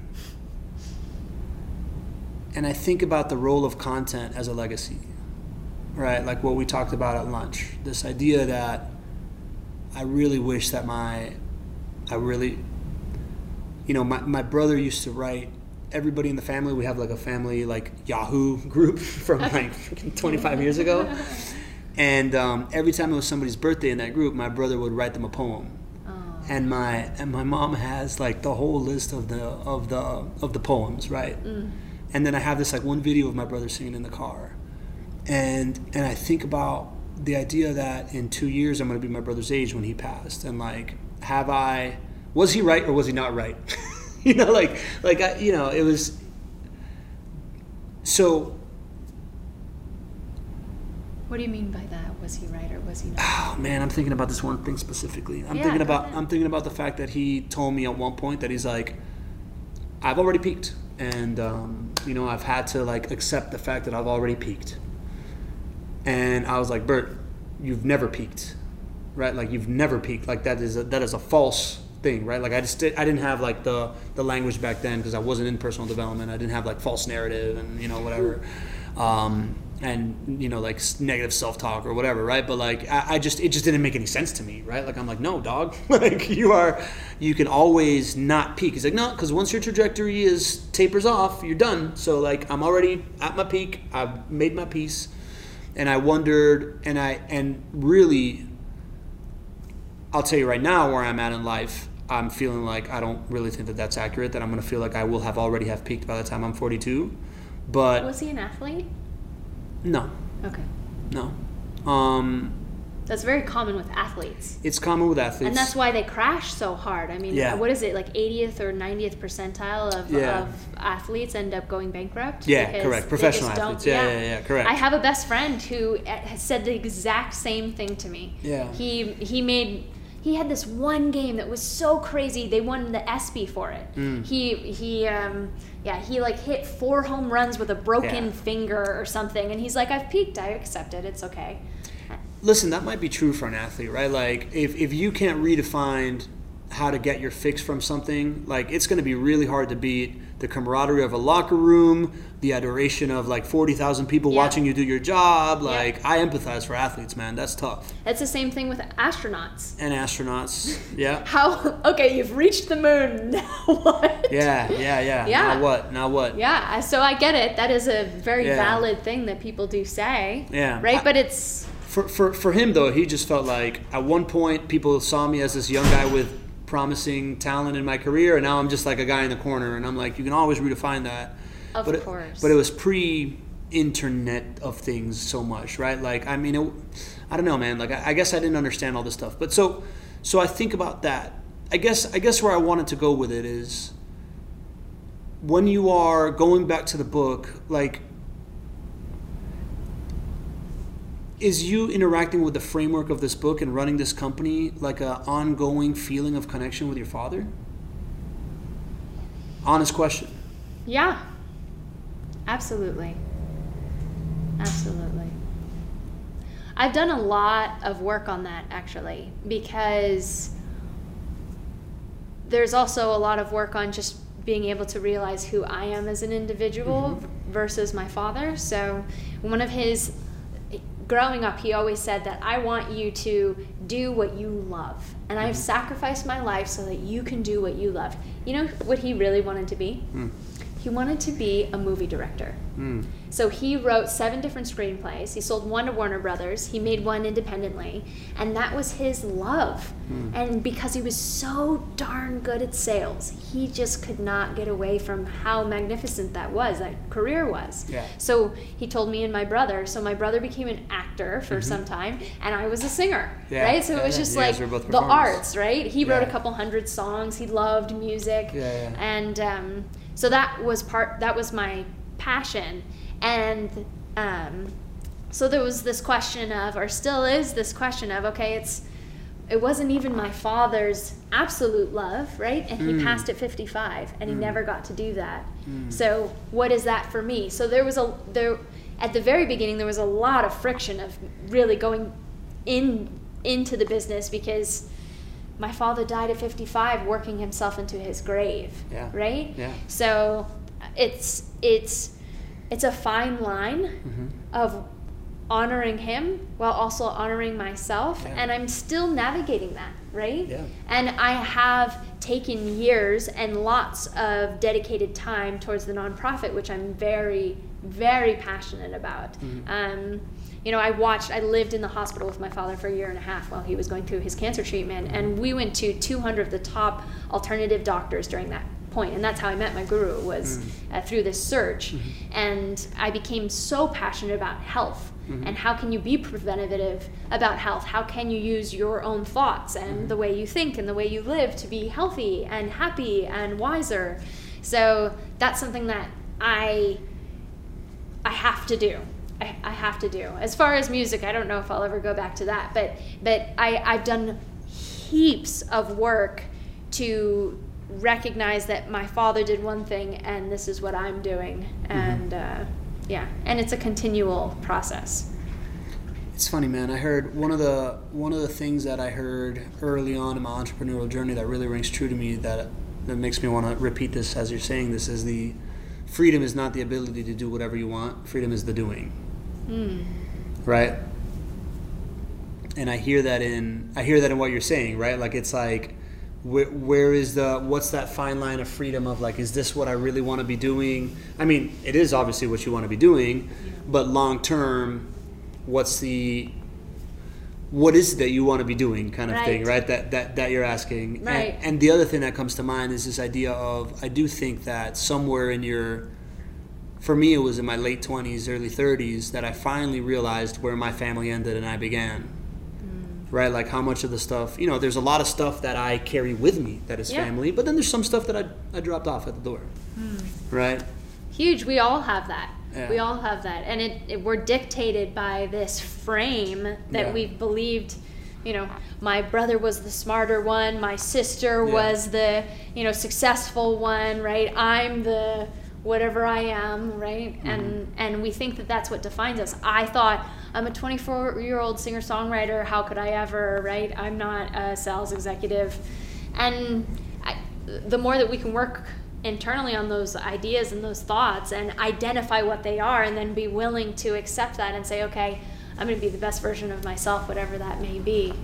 And I think about the role of content as a legacy. Right? Like what we talked about at lunch. This idea that I really wish that my I really you know, my, my brother used to write everybody in the family we have like a family like yahoo <laughs> group from like 25 years ago <laughs> and um, every time it was somebody's birthday in that group my brother would write them a poem and my and my mom has like the whole list of the of the of the poems right and then i have this like one video of my brother singing in the car and and i think about the idea that in two years i'm going to be my brother's age when he passed and like have i was he right or was he not right <laughs> you know like like I, you know it was so What do you mean by that? Was he right or was he not? oh man i'm thinking about this one thing specifically i'm Yeah, thinking about ahead. i'm thinking about the fact that he told me at one point that he's like i've already peaked and um, you know i've had to like accept the fact that i've already peaked. And i was like bert you've never peaked right? Like you've never peaked. Like that is a, that is a false thing right? Like i just did, i didn't have like the the language back then because i wasn't in personal development. I didn't have like false narrative and you know whatever. Um, and you know like negative self-talk or whatever right? But like I, I just it just didn't make any sense to me right? Like i'm like no dog. <laughs> Like you are you can always not peak. He's like no because once your trajectory is tapers off you're done. So like i'm already at my peak. I've made my peace. And i wondered and i and really i'll tell you right now where i'm at in life i'm feeling like i don't really think that that's accurate that i'm going to feel like i will have already have peaked by the time i'm 42 but Was he an athlete? No Okay. no um That's very common with athletes. it's common with athletes And that's why they crash so hard. I mean, Yeah. what is it, like 80th or 90th percentile of, Yeah. of athletes end up going bankrupt? Yeah, correct. Professional athletes. Yeah, yeah, yeah, correct. I have a best friend who has said the exact same thing to me. Yeah. He he made he had this one game that was so crazy. They won the ESPY for it. Mm. He he um yeah he like hit four home runs with a broken Yeah. finger or something, and he's like, I've peaked. I accept it. It's okay. listen that might be true for an athlete right like if, if you can't redefine how to get your fix from something like it's going to be really hard to beat the camaraderie of a locker room the adoration of like 40,000 people Yeah. watching you do your job Yeah. like i empathize for athletes man that's tough That's the same thing with astronauts. and astronauts <laughs> yeah How okay, you've reached the moon. <laughs> Now what? yeah yeah yeah Yeah. now what now what Yeah, so I get it. That is a very Yeah. valid thing that people do say. Yeah. Right? I- but it's for, for, for him though he just felt like at one point people saw me as this young guy with promising talent in my career and now i'm just like a guy in the corner and i'm like you can always redefine that. Of but course. it, but it was pre internet of things so much right? Like i mean it, i don't know man. Like I, I guess i didn't understand all this stuff. But so so i think about that. I guess i guess where i wanted to go with it is when you are going back to the book like is you interacting with the framework of this book and running this company like a ongoing feeling of connection with your father honest question yeah. Absolutely. Absolutely. I've done a lot of work on that actually because there's also a lot of work on just being able to realize who I am as an individual mm-hmm. versus my father. So, one of his growing up, he always said that I want you to do what you love. And I've mm-hmm. sacrificed my life so that you can do what you love. You know what he really wanted to be? Hmm. He wanted to be a movie director. Hmm. So he wrote seven different screenplays. He sold one to Warner Brothers. He made one independently. And that was his love. And because he was so darn good at sales, he just could not get away from how magnificent that was, that career was. Yeah. So he told me and my brother. So my brother became an actor for some time, and I was a singer. Mm-hmm. Yeah, Right? So it was just like the arts, right? He wrote a couple hundred songs. He loved music. Yeah, yeah. And um, so that was part. That was my passion, and um, so there was this question of, or still is this question of, okay, it's it wasn't even my father's absolute love, right? And he Mm. passed at 55 and he never got to do that. Mm. So, what is that for me? So there was a there at the very beginning there was a lot of friction of really going in into the business because my father died at 55 working himself into his grave, Yeah. right? Yeah. So it's it's it's a fine line Mm-hmm. of honoring him while also honoring myself Yeah. and I'm still navigating that, right? Yeah. And I have taken years and lots of dedicated time towards the nonprofit which I'm very very passionate about. Mm-hmm. Um, you know, I watched, I lived in the hospital with my father for a year and a half while he was going through his cancer treatment. And we went to 200 of the top alternative doctors during that point. And that's how I met my guru was mm-hmm. uh, through this search. Mm-hmm. And I became so passionate about health. Mm-hmm. And how can you be preventative about health? How can you use your own thoughts and the way you think and the way you live to be healthy and happy and wiser? So that's something that I I have to do. I, I have to do. As far as music, I don't know if I'll ever go back to that, but but I, I've done heaps of work to recognize that my father did one thing and this is what I'm doing, and uh, yeah, and it's a continual process. It's funny, man. I heard one of the one of the things that I heard early on in my entrepreneurial journey that really rings true to me that that makes me want to repeat this as you're saying this is the freedom is not the ability to do whatever you want. Freedom is the doing. Right? And I hear that in I hear that in what you're saying, right? Like it's like where, where is the what's that fine line of freedom of like is this what I really want to be doing? I mean, it is obviously what you want to be doing, but long term what's the what is it that you want to be doing kind of thing Right. right that that, that you're asking Right. and, and the other thing that comes to mind is this idea of i do think that somewhere in your for me it was in my late 20s early 30s that i finally realized where my family ended and i began right like how much of the stuff you know there's a lot of stuff that i carry with me that is Yeah. family but then there's some stuff that i, I dropped off at the door right Huge. We all have that. Yeah. We all have that, and it, it we're dictated by this frame that Yeah. we've believed. You know, my brother was the smarter one. My sister was the you know successful one. Right. I'm the whatever I am. Right. Mm-hmm. And and we think that that's what defines us. I thought I'm a 24 year old singer songwriter. How could I ever? Right. I'm not a sales executive, and I, the more that we can work internally on those ideas and those thoughts and identify what they are and then be willing to accept that and say okay i'm going to be the best version of myself whatever that may be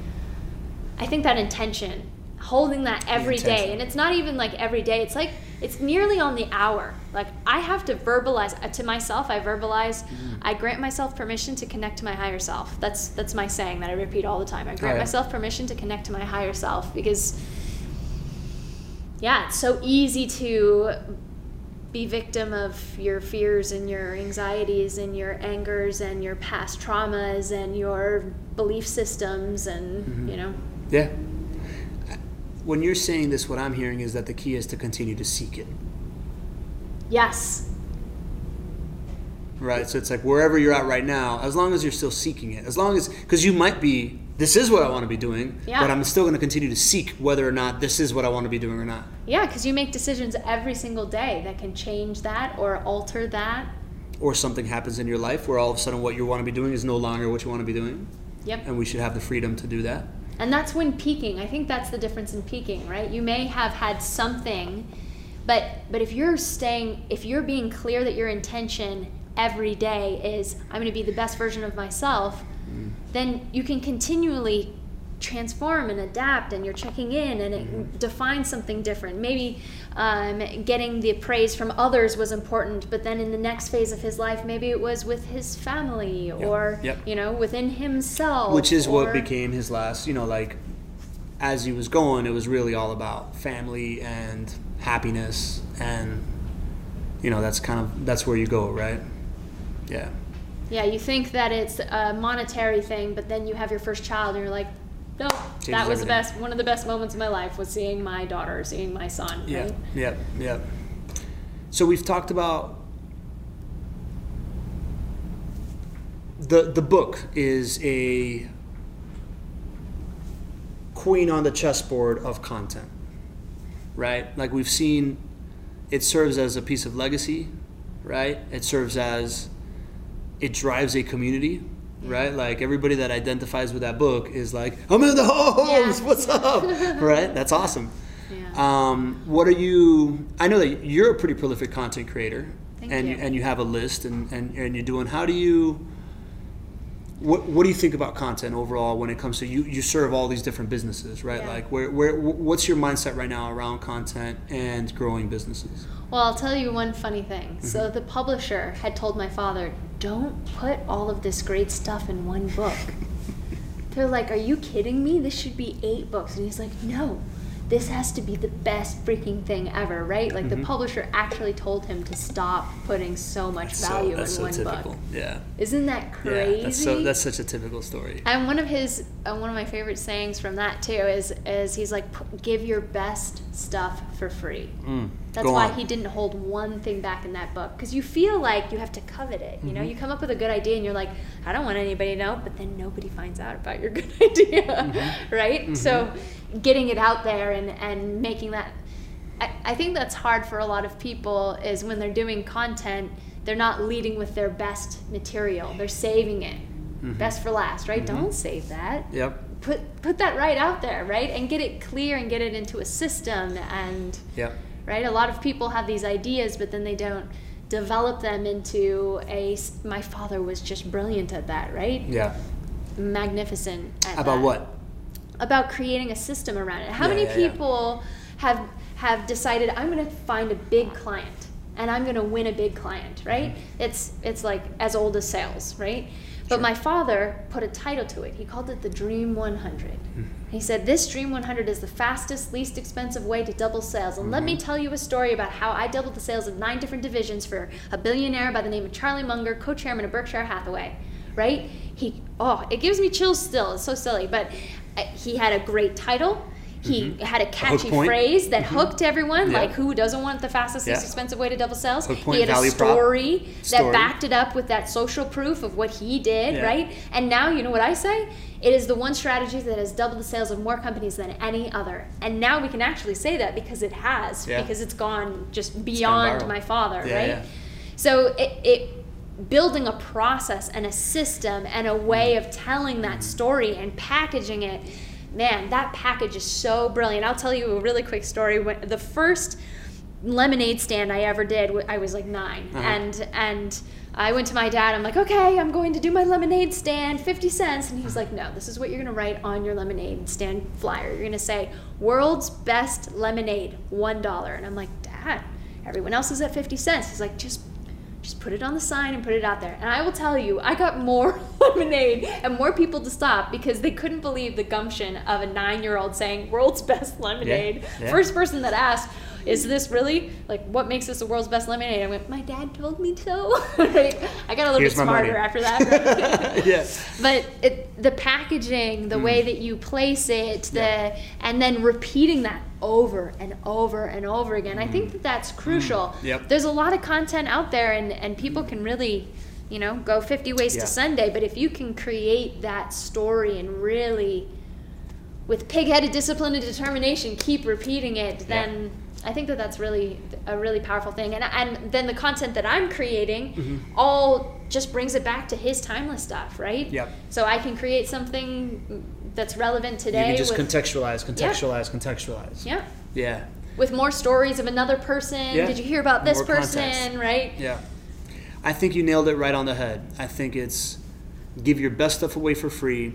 i think that intention holding that every day and it's not even like every day it's like it's nearly on the hour. Like i have to verbalize uh, to myself i verbalize i grant myself permission to connect to my higher self. That's that's my saying that i repeat all the time. I grant Right. myself permission to connect to my higher self because yeah, it's so easy to be victim of your fears and your anxieties and your angers and your past traumas and your belief systems and you know? Yeah when you're saying this what i'm hearing is that the key is to continue to seek it yes Right. So it's like wherever you're at right now, as long as you're still seeking it, as long as, because you might be, this is what I want to be doing, Yeah. but I'm still going to continue to seek whether or not this is what I want to be doing or not. yeah because you make decisions every single day that can change that or alter that Or something happens in your life where all of a sudden what you want to be doing is no longer what you want to be doing. yep And we should have the freedom to do that. And that's when peaking. I think that's the difference in peaking, right? You may have had something, but but if you're staying, if you're being clear that your intention every day is I'm going to be the best version of myself, mm. then you can continually transform and adapt and you're checking in and it defines something different maybe um, getting the praise from others was important but then in the next phase of his life maybe it was with his family or Yep. you know within himself Which is what became his last, you know, like as he was going, it was really all about family and happiness. And, you know, that's kind of, that's where you go, right? Yeah. Yeah, you think that it's a monetary thing, but then you have your first child and you're like, no, that was the best. One of the best moments of my life was seeing my daughter, seeing my son. Yeah, Right? yeah, yeah. So we've talked about the the book is a queen on the chessboard of content, right? Like we've seen, it serves as a piece of legacy, right? It serves as, it drives a community, right? Like everybody that identifies with that book is like, I'm in the homes, Yeah. what's up, <laughs> right? That's awesome. Yeah. Um, what are you? I know that you're a pretty prolific content creator, Thank and you. and you have a list, and, and and you're doing. How do you? What What do you think about content overall when it comes to you? You serve all these different businesses, right? Yeah. Like, where where what's your mindset right now around content and growing businesses? Well, I'll tell you one funny thing. Mm-hmm. So the publisher had told my father, "Don't put all of this great stuff in one book." <laughs> They're like, "Are you kidding me? This should be eight books." And he's like, "No. This has to be the best freaking thing ever, right?" Like Mm-hmm. the publisher actually told him to stop putting so much value that's in so one typical. book. Yeah. Isn't that crazy? Yeah. That's so. That's such a typical story. And one of his, uh, one of my favorite sayings from that too is, is he's like, "P- give your best stuff for free. That's Go why on. he didn't hold one thing back in that book because you feel like you have to covet it. You know, Mm-hmm. you come up with a good idea and you're like, I don't want anybody to know, but then nobody finds out about your <laughs> good idea, Mm-hmm. right? So, getting it out there and and making that, I, I think that's hard for a lot of people is when they're doing content, they're not leading with their best material. They're saving it, Mm-hmm. best for last, right? Don't save that Yep. put put that right out there, right? And get it clear and get it into a system and Yep. right? A lot of people have these ideas but then they don't develop them into a my father was just brilliant at that, right? Yeah. Magnificent at About that. what? About creating a system around it. How Yeah, many yeah, yeah. people have have decided I'm going to find a big client and I'm going to win a big client, right? Mm-hmm. It's it's like as old as sales, right? But my father put a title to it. He called it the Dream 100. Hmm. He said, This Dream 100 is the fastest, least expensive way to double sales. And let me mm-hmm. tell you a story about how I doubled the sales of nine different divisions for a billionaire by the name of Charlie Munger, co chairman of Berkshire Hathaway. Right? He, oh, it gives me chills still. It's so silly. But he had a great title. He mm-hmm. had a catchy point. phrase that mm-hmm. hooked everyone. Yeah. Like, who doesn't want the fastest, least expensive way to double sales? Point, he had a prop, story, story. that backed it up with that social proof of what he did, Yeah. right? And now, you know what I say? It is the one strategy that has doubled the sales of more companies than any other. And now we can actually say that because it has, Yeah. because it's gone just beyond viral. my father, Yeah, right? yeah. So it, it building a process and a system and a way of telling that story and packaging it, man, that package is so brilliant. I'll tell you a really quick story. When the first lemonade stand I ever did, I was like 9 Uh-huh. and and I went to my dad. I'm like, okay, I'm going to do my lemonade stand, 50 cents. And he's like, no, this is what you're going to write on your lemonade stand flyer. You're going to say, world's best lemonade, $1. And I'm like, dad, everyone else is at 50 cents. He's like, just just put it on the sign and put it out there. And I will tell you, I got more <laughs> lemonade and more people to stop because they couldn't believe the gumption of a nine year old saying, world's best <laughs> lemonade. yeah. First person that asked, is this really like what makes this the world's best lemonade? I went, my dad told me so. <laughs> right? I got a little Here's bit smarter after that. Yeah. but it, the packaging, the Hmm. way that you place it, the and then repeating that over and over and over again. I think that that's crucial. Hmm. Yep. There's a lot of content out there, and and people can really, you know, go 50 ways Yeah. to Sunday. But if you can create that story and really, with pig-headed discipline and determination, keep repeating it, then. I think that that's really a really powerful thing, and and then the content that I'm creating Mm-hmm. all just brings it back to his timeless stuff, right? Yep. So I can create something that's relevant You today. can just with, contextualize, contextualize, contextualize. yeah, Yeah. with more stories of another person. Yeah. Did you hear about this More person? context. Right? Yeah. I think you nailed it right on the head. I think it's give your best stuff away for free.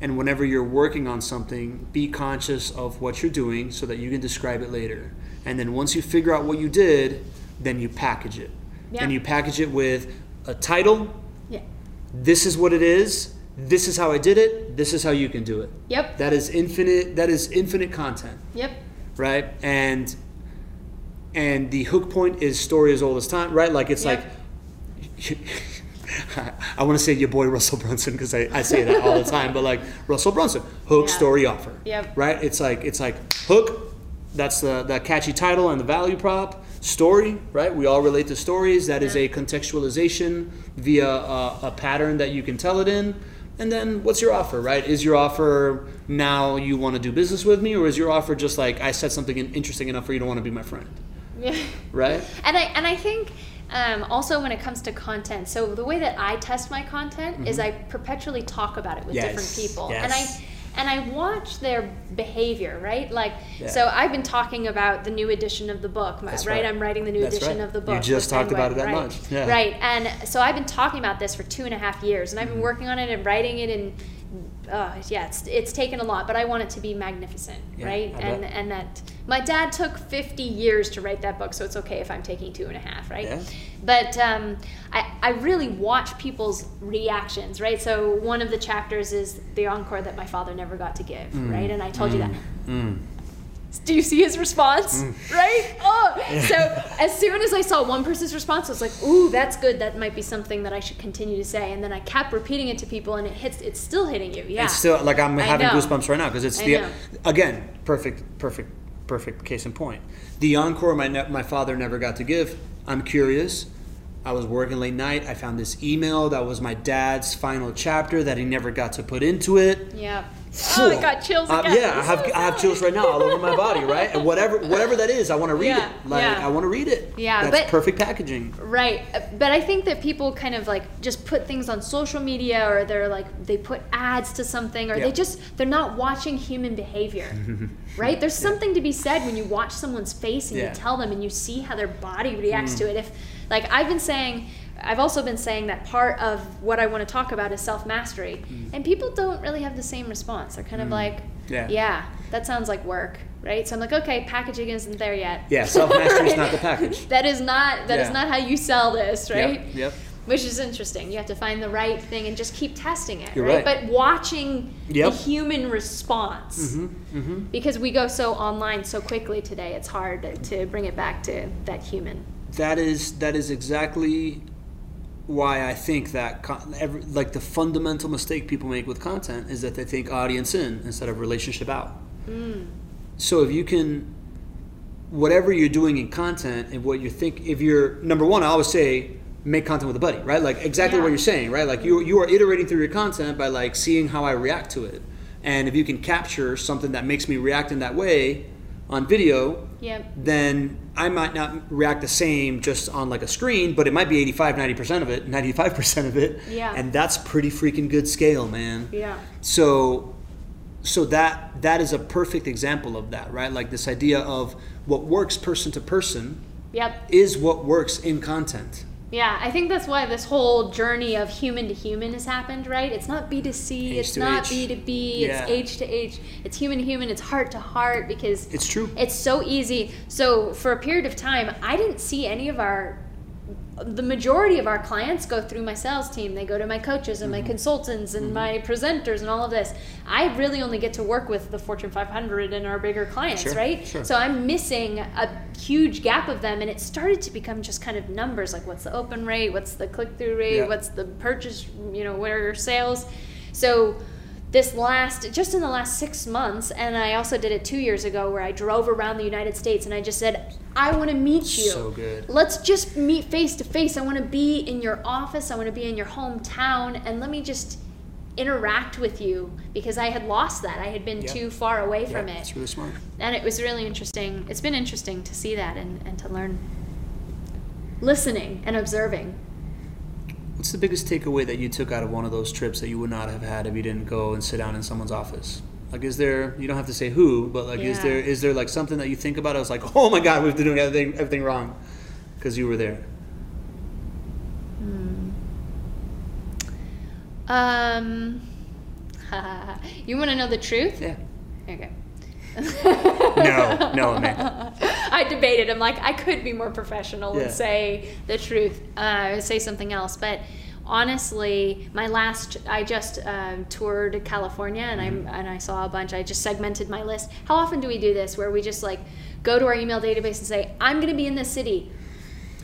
And whenever you're working on something, be conscious of what you're doing so that you can describe it later. And then once you figure out what you did, then you package it. Yeah. And you package it with a title. Yeah. This is what it is. This is how I did it. This is how you can do it. Yep. That is infinite. That is infinite content Yep. right? And and the hook point is story as old as time, right? Like it's Yep. like <laughs> I want to say your boy Russell Brunson because I, I say that all the time, but like Russell Brunson, hook, Yeah. story, offer, Yep. right? It's like it's like hook, that's the the catchy title and the value prop. Story, right? We all relate to stories. That is a contextualization via a, a pattern that you can tell it in. And then what's your offer, right? Is your offer now you want to do business with me, or is your offer just like I said something interesting enough for you to want to be my friend, Yeah. <laughs> right? And I and I think um, also when it comes to content, so the way that I test my content is I perpetually talk about it with different Mm-hmm. People, yes. and I and I watch their behavior, right? Like, Yeah. so I've been talking about the new edition of the book, right? right. I'm writing the new That's edition right. of the book. You just talked about it that right? much. Yeah. Right, and so I've been talking about this for two and a half years, and I've Mm-hmm. been working on it and writing it and. Uh, yeah, it's, it's taken a lot, but I want it to be magnificent, Yeah, right? I And bet. and that my dad took 50 years to write that book, so it's okay if I'm taking two and a half, right? Yeah. But um, I, I really watch people's reactions, right? So one of the chapters is the encore that my father never got to give, Mm. right? And I told you that. Do you see his response? Mm. Right? Oh, so as soon as I saw one person's response, I was like, "Ooh, that's good. That might be something that I should continue to say." And then I kept repeating it to people, and it hits. It's still hitting you. Yeah. It's still like I'm having goosebumps right now because it's I the know. again perfect, perfect, perfect case in point. The encore my ne- my father never got to give. I'm curious. I was working late night. I found this email that was my dad's final chapter that he never got to put into it. Yeah. Oh, I got chills Uh, yeah, I have I have chills right now all over my body, right? And whatever whatever that is, I want to read Yeah, it. Like yeah. I want to read it. Yeah, that's but- perfect packaging. Right, but I think that people kind of like just put things on social media, or they're like they put ads to something, or Yeah. they just they're not watching human behavior. <laughs> right? There's something to be said when you watch someone's face and. Mm. you tell them, and you see how their body reacts to it. If like I've been saying. I've also been saying that part of what I want to talk about is self mastery, Mm. and people don't really have the same response. They're kind of like, Yeah. yeah, that sounds like work, right? So I'm like, okay, packaging isn't there yet. Yeah, self mastery is not the <laughs> package. That is not that is Yeah. not how you sell this, right? Yep, yep. Which is interesting. You have to find the right thing and just keep testing it, You're right? right. But watching Yep. the human response, Mm-hmm, because we go so online so quickly today, it's hard to, to bring it back to that human. that is that is exactly why I think that con- every, like the fundamental mistake people make with content is that they think audience in instead of relationship out. Mm. So if you can, whatever you're doing in content and what you think, if you're number one, I always say make content with a buddy, right? Like exactly what you're saying, right? Like you you are iterating through your content by like seeing how I react to it, and if you can capture something that makes me react in that way on video, Yep. then I might not react the same just on like a screen, but it might be 85, 90% of it, 95% of it. Yeah. And that's pretty freaking good scale, man. Yeah. So so that that is a perfect example of that, right? Like this idea of what works person to person Yep. is what works in content. Yeah, I think that's why this whole journey of human to human has happened, right? It's not B2C, H it's to not H. B2B, Yeah. it's H to H, it's human to human, it's heart to heart because It's true. It's so easy. So for a period of time, I didn't see any of our the majority of our clients go through my sales team. They go to my coaches and my Mm-hmm. consultants and my presenters and all of this. I really only get to work with the Fortune 500 and our bigger clients, Sure, right? sure. So I'm missing a huge gap of them, and it started to become just kind of numbers like what's the open rate, what's the click through rate, Yeah. what's the purchase, you know, what are your sales? So this last, just in the last six months, and I also did it two years ago where I drove around the United States and I just said, I want to meet you. So good. Let's just meet face to face. I want to be in your office. I want to be in your hometown, and let me just interact with you because I had lost that. I had been Yeah. too far away from it It's really smart. and it was really interesting. It's been interesting to see that and, and to learn listening and observing. What's the biggest takeaway that you took out of one of those trips that you would not have had if you didn't go and sit down in someone's office? Like, is there? You don't have to say who, but like, is there? Is there like something that you think about? I was like, <laughs> oh my god, we've been doing everything, everything wrong, because you were there. Um, you want to know the truth? Yeah. Okay. No, no, man. <laughs> I debated. I'm like, I could be more professional Yeah. and say the truth, uh, say something else. But honestly, my last, I just um, toured California and Mm-hmm. I and I saw a bunch. I just segmented my list. How often do we do this, where we just like go to our email database and say, I'm going to be in this city.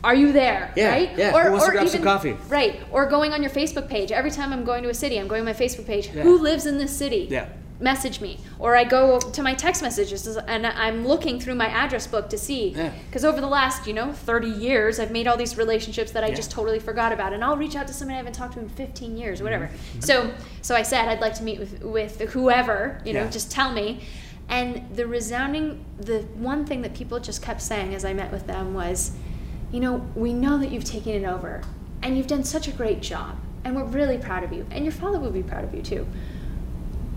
Are you there? Yeah, right? yeah. To grab some coffee? Right. Or going on your Facebook page. Every time I'm going to a city, I'm going to my Facebook page. Yeah. Who lives in this city? Yeah. Message me or I go to my text messages and I'm looking through my address book to see Yeah. because over the last you know 30 years I've made all these relationships that I Yeah. just totally forgot about and I'll reach out to somebody I haven't talked to in 15 years or whatever Mm-hmm. so so I said I'd like to meet with with whoever you know Yeah. just tell me and the resounding the one thing that people just kept saying as I met with them was you know we know that you've taken it over and you've done such a great job and we're really proud of you and your father would be proud of you too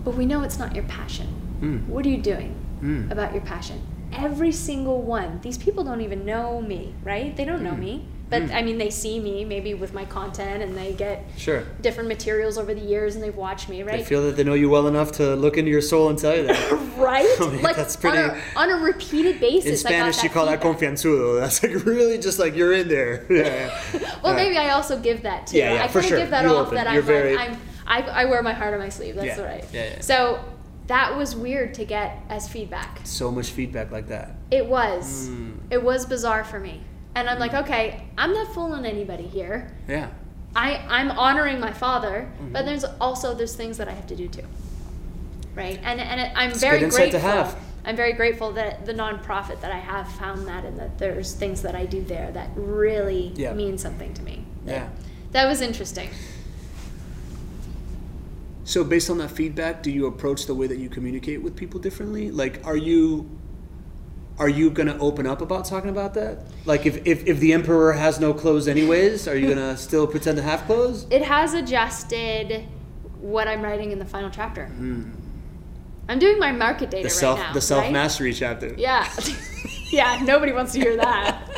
but we know it's not your passion. Mm. What are you doing Mm. about your passion? Every single one. These people don't even know me, right? They don't know Mm. me. But Mm. I mean, they see me maybe with my content and they get Sure. different materials over the years and they've watched me, right? feel that they know you well enough to look into your soul and tell you that. <laughs> right? <laughs> I mean, like that's on, a, on a repeated basis. In Spanish, you call that confianzudo. That's like really just like you're in there. <laughs> Yeah. Well, Yeah. maybe I also give that too. Yeah, yeah, I kind of sure. give that You off open. that You're I'm very- like I'm I, I wear my heart on my sleeve. That's Yeah. right. Yeah, yeah. So that was weird to get as feedback. So much feedback like that. It was. Mm. It was bizarre for me. And I'm like, okay, I'm not fooling anybody here. Yeah. I, I'm honoring my father, Mm-hmm. but there's also there's things that I have to do too. Right? And and it, I'm It's very insight to grateful. have. I'm very grateful that the nonprofit that I have found that and that there's things that I do there that really Yeah. mean something to me. Yeah. That was interesting. So based on that feedback, do you approach the way that you communicate with people differently? Like, are you are you gonna open up about talking about that? Like, if if, if the emperor has no clothes anyways, are you gonna <laughs> still pretend to have clothes? It has adjusted what I'm writing in the final chapter. I'm doing my market data. The self right now. the self right? mastery chapter. Yeah. <laughs> yeah, nobody wants to hear that.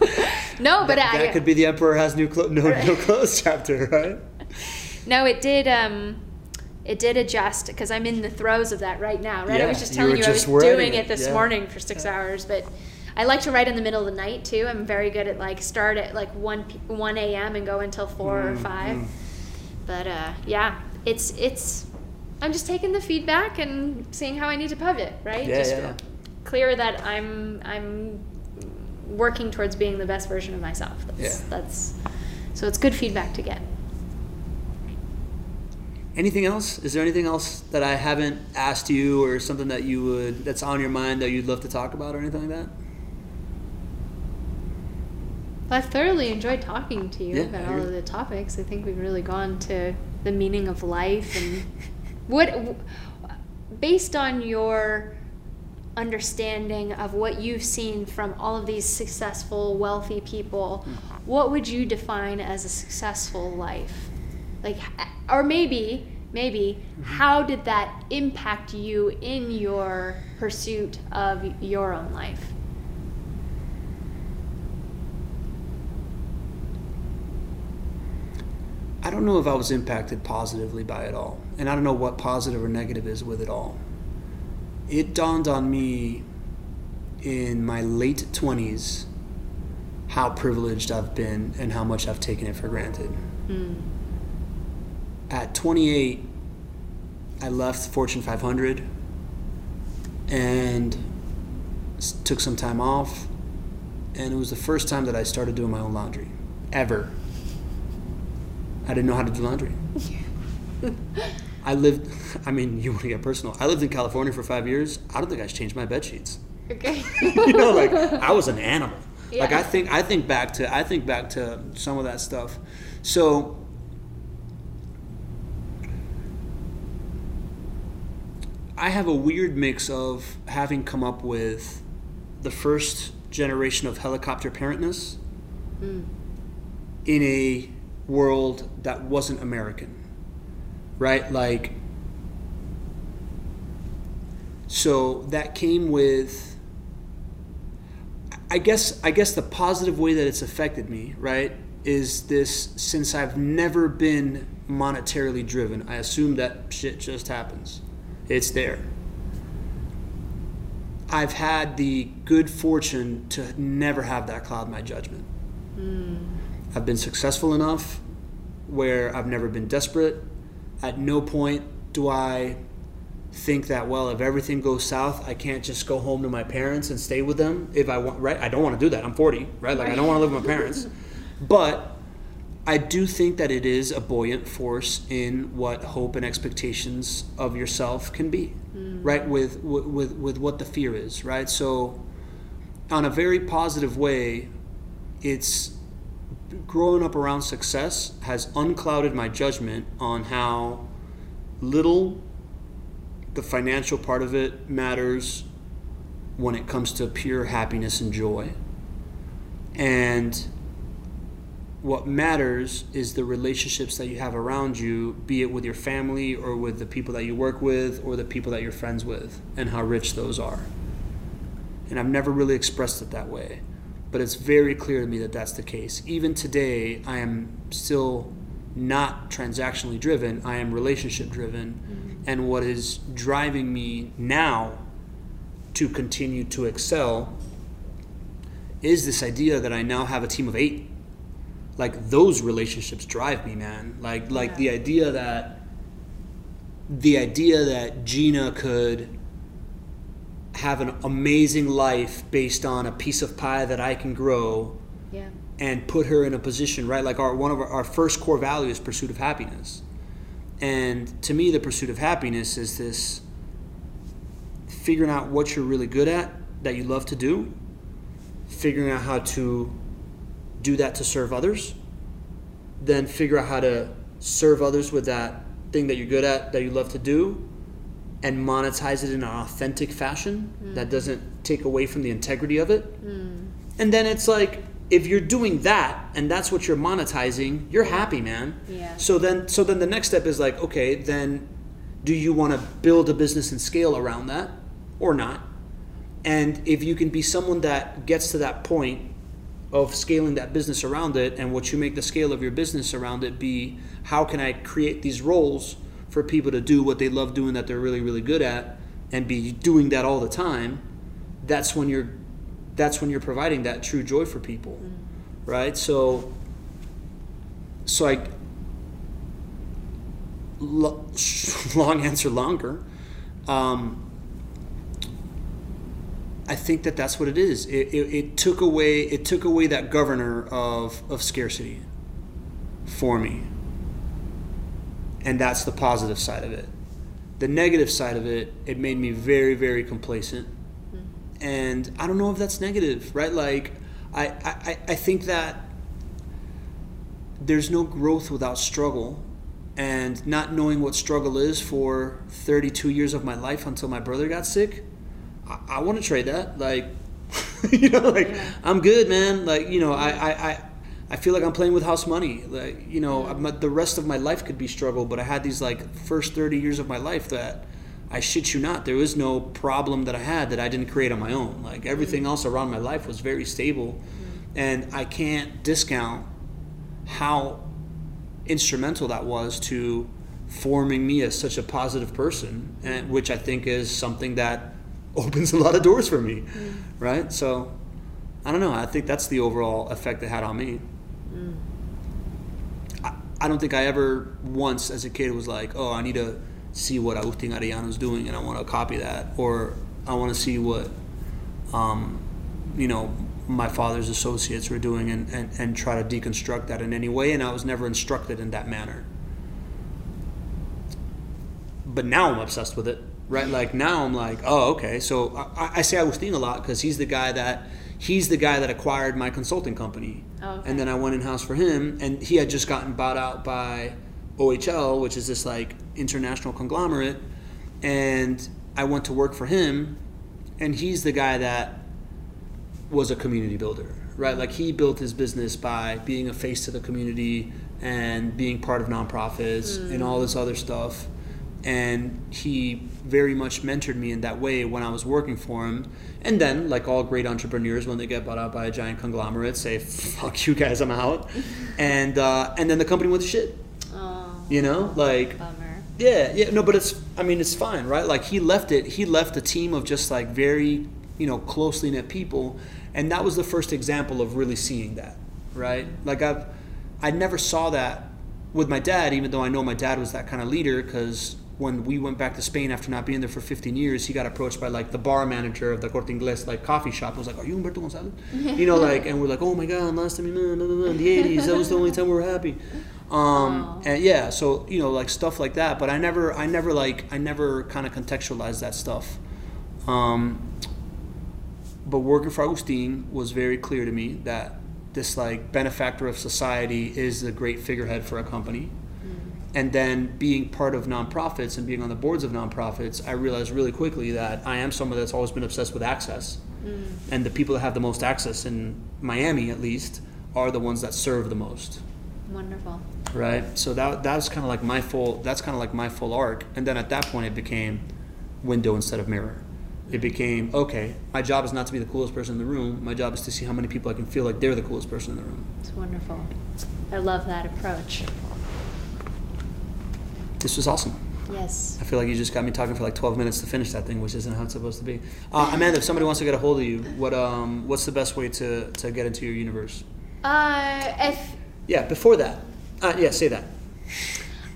<laughs> no, but that, I, that could be the emperor has new clo- no no clothes chapter, right? No, it did um it did adjust because I'm in the throes of that right now, right? I was just telling were you, I was doing it, it this yeah. morning for 6 hours, but I like to write in the middle of the night too. I'm very good at like start at like 1 1 a.m. and go until 4 Mm, or 5. But uh yeah, it's it's I'm just taking the feedback and seeing how I need to pivot, right? Yeah, just yeah, yeah. clear that I'm I'm working towards being the best version of myself. That's Yeah. that's so it's good feedback to get. Anything else? Is there anything else that I haven't asked you, or something that you would that's on your mind that you'd love to talk about, or anything like that? I've thoroughly enjoyed talking to you Yeah, about all of the topics. I think we've really gone to the meaning of life and <laughs> what, based on your understanding of what you've seen from all of these successful, wealthy people, mm-hmm. what would you define as a successful life? Like, or maybe, maybe, mm-hmm. how did that impact you in your pursuit of your own life? I don't know if I was impacted positively by it all, and I don't know what positive or negative is with it all. It dawned on me in my late 20s how privileged I've been and how much I've taken it for granted. Hmm. At 28, I left Fortune 500 and took some time off, and it was the first time that I started doing my own laundry, ever. I didn't know how to do laundry. <laughs> I lived, <laughs> I mean, you want to get personal. I lived in California for five years. I don't think I changed my bed sheets. Okay. <laughs> you know, like I was an animal. Yeah. Like I think, I think back to, I think back to some of that stuff. So I have a weird mix of having come up with the first generation of helicopter parentness in a world that wasn't American, right? Like, so that came with, I guess, I guess the positive way that it's affected me, right, is this since I've never been monetarily driven, I assume that shit just happens. It's there. I've had the good fortune to never have that cloud my judgment. Hmm. I've been successful enough where I've never been desperate. At no point do I think that well if everything goes south I can't just go home to my parents and stay with them if I want right I don't want to do that I'm 40 right like I don't want to live with my parents <laughs> but I do think that it is a buoyant force in what hope and expectations of yourself can be, mm. right? With, with with what the fear is, right? So, on a very positive way, it's growing up around success has unclouded my judgment on how little the financial part of it matters when it comes to pure happiness and joy. And what matters is the relationships that you have around you, be it with your family or with the people that you work with or the people that you're friends with, and how rich those are. And I've never really expressed it that way, but it's very clear to me that that's the case. Even today, I am still not transactionally driven, I am relationship driven. Mm-hmm. And what is driving me now to continue to excel is this idea that I now have a team of eight like those relationships drive me man like like Yeah. the idea that the idea that gina could have an amazing life based on a piece of pie that i can grow Yeah. and put her in a position right like our one of our, our first core value is pursuit of happiness and to me the pursuit of happiness is this figuring out what you're really good at that you love to do figuring out how to do that to serve others then figure out how to serve others with that thing that you're good at that you love to do and monetize it in an authentic fashion mm. that doesn't take away from the integrity of it. Mm. And then it's like if you're doing that and that's what you're monetizing you're happy man. Yeah. so then so then the next step is like okay then do you want to build a business and scale around that or not? And if you can be someone that gets to that point of scaling that business around it and what you make the scale of your business around it be how can i create these roles for people to do what they love doing that they're really really good at and be doing that all the time that's when you're that's when you're providing that true joy for people right? So so i <laughs> long answer longer. Um, I think that that's what it is. It, it, it took away it took away that governor of of scarcity for me, and that's the positive side of it. The negative side of it, it made me very very complacent, mm-hmm. and I don't know if that's negative, right? Like I I, I think that there's no growth without struggle. And not knowing what struggle is for 32 years of my life until my brother got sick, I, I want to trade that. Like, <laughs> you know, like I'm good, man. Like, you know, I, I, I, I feel like I'm playing with house money. Like, you know, I'm, the rest of my life could be struggle, but I had these like first 30 years of my life that I shit you not, there was no problem that I had that I didn't create on my own. Like everything mm-hmm. else around my life was very stable, mm-hmm. and I can't discount how instrumental that was to forming me as such a positive person, and which I think is something that <laughs> opens a lot of doors for me, right? So, I don't know. I think that's the overall effect it had on me. I, I don't think I ever once, as a kid, was like, "Oh, I need to see what Agustin Arellano's doing, and I want to copy that," or "I want to see what, um, you know." my father's associates were doing and, and, and try to deconstruct that in any way and i was never instructed in that manner but now i'm obsessed with it right like now i'm like oh okay so i, say I say agustin a lot because he's the guy that he's the guy that acquired my consulting company Oh, okay. and then i went in house for him and he had just gotten bought out by OHL which is this like international conglomerate and i went to work for him and he's the guy that was a community builder, right? Like he built his business by being a face to the community and being part of nonprofits and mm. all this other stuff. And he very much mentored me in that way when I was working for him. And then, like all great entrepreneurs, when they get bought out by a giant conglomerate, say "fuck you guys, I'm out," and uh, and then the company went to shit. Oh, You know, like bummer. yeah, yeah, no, but it's. I mean, it's fine, right? Like he left it. He left a team of just like very, you know, closely knit people, and that was the first example of really seeing that, right? Like I've, I never saw that with my dad, even though I know my dad was that kind of leader because when we went back to Spain after not being there for 15 years, he got approached by like the bar manager of the Corte Inglés like coffee shop. and was like, "Are you Humberto Gonzalez?" <laughs> you know, like, and we're like, "Oh my God, last time you met, no, no, no, in the 80s, that was the only time we were happy." Um, and yeah, so you know, like stuff like that. But I never, I never like, I never kind of contextualized that stuff. Um, but working for Agustin was very clear to me that this like benefactor of society is a great figurehead for a company. And then being part of nonprofits and being on the boards of nonprofits, I realized really quickly that I am someone that's always been obsessed with access. Mm. And the people that have the most access in Miami, at least, are the ones that serve the most Wonderful. right? So that that's kind of like my full that's kind of like my full arc, and then at that point it became window instead of mirror. It became okay. My job is not to be the coolest person in the room. My job is to see how many people I can feel like they're the coolest person in the room. It's wonderful. I love that approach. This was awesome. Yes. I feel like you just got me talking for like 12 minutes to finish that thing, which isn't how it's supposed to be. Uh, Amanda, if somebody wants to get a hold of you, what um what's the best way to to get into your universe? Uh, if Yeah, before that. Uh, yeah, say that.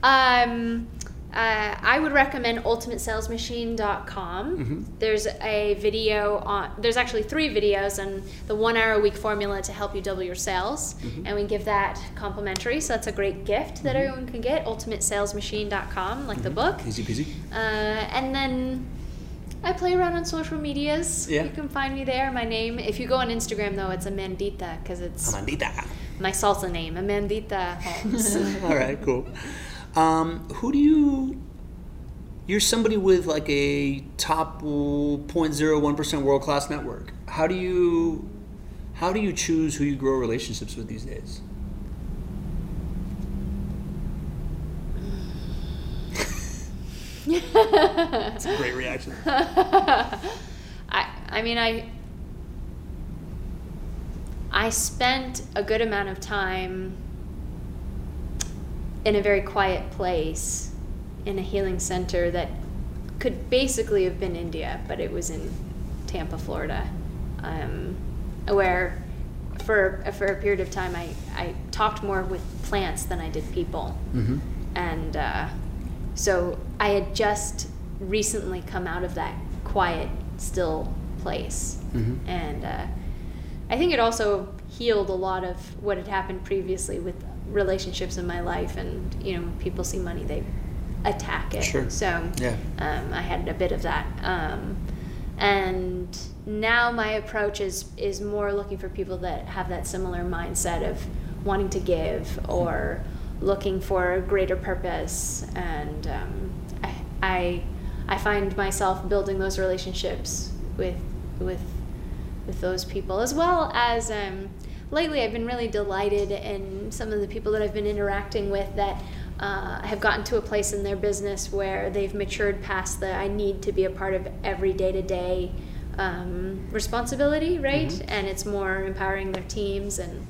Um, uh, I would recommend ultimatesalesmachine.com. There's a video on, there's actually three videos on the one hour a week formula to help you double your sales. And we give that complimentary. So that's a great gift that everyone can get. Ultimatesalesmachine.com, like the book. Easy peasy. Uh, and then I play around on social medias. Yeah. You can find me there. My name, if you go on Instagram though, it's Amandita because it's Amandita. my salsa name, Amandita Holmes. <laughs> All right, cool. Um, who do you? You're somebody with like a top 0.01 percent world class network. How do you? How do you choose who you grow relationships with these days? <laughs> That's a great reaction. <laughs> I I mean I I spent a good amount of time in a very quiet place in a healing center that could basically have been India, but it was in Tampa, Florida, um, where for for a period of time I, I talked more with plants than I did people, Mm-hmm. and uh, so I had just recently come out of that quiet, still place, Mhm. and uh, I think it also healed a lot of what had happened previously with relationships in my life, and you know, when people see money, they attack it. Sure. So Yeah. um, I had a bit of that. Um, and now my approach is is more looking for people that have that similar mindset of wanting to give or looking for a greater purpose. And um, I, I I find myself building those relationships with with with those people as well as um, lately I've been really delighted in some of the people that I've been interacting with that uh, have gotten to a place in their business where they've matured past the I need to be a part of every day to day responsibility, right? And it's more empowering their teams and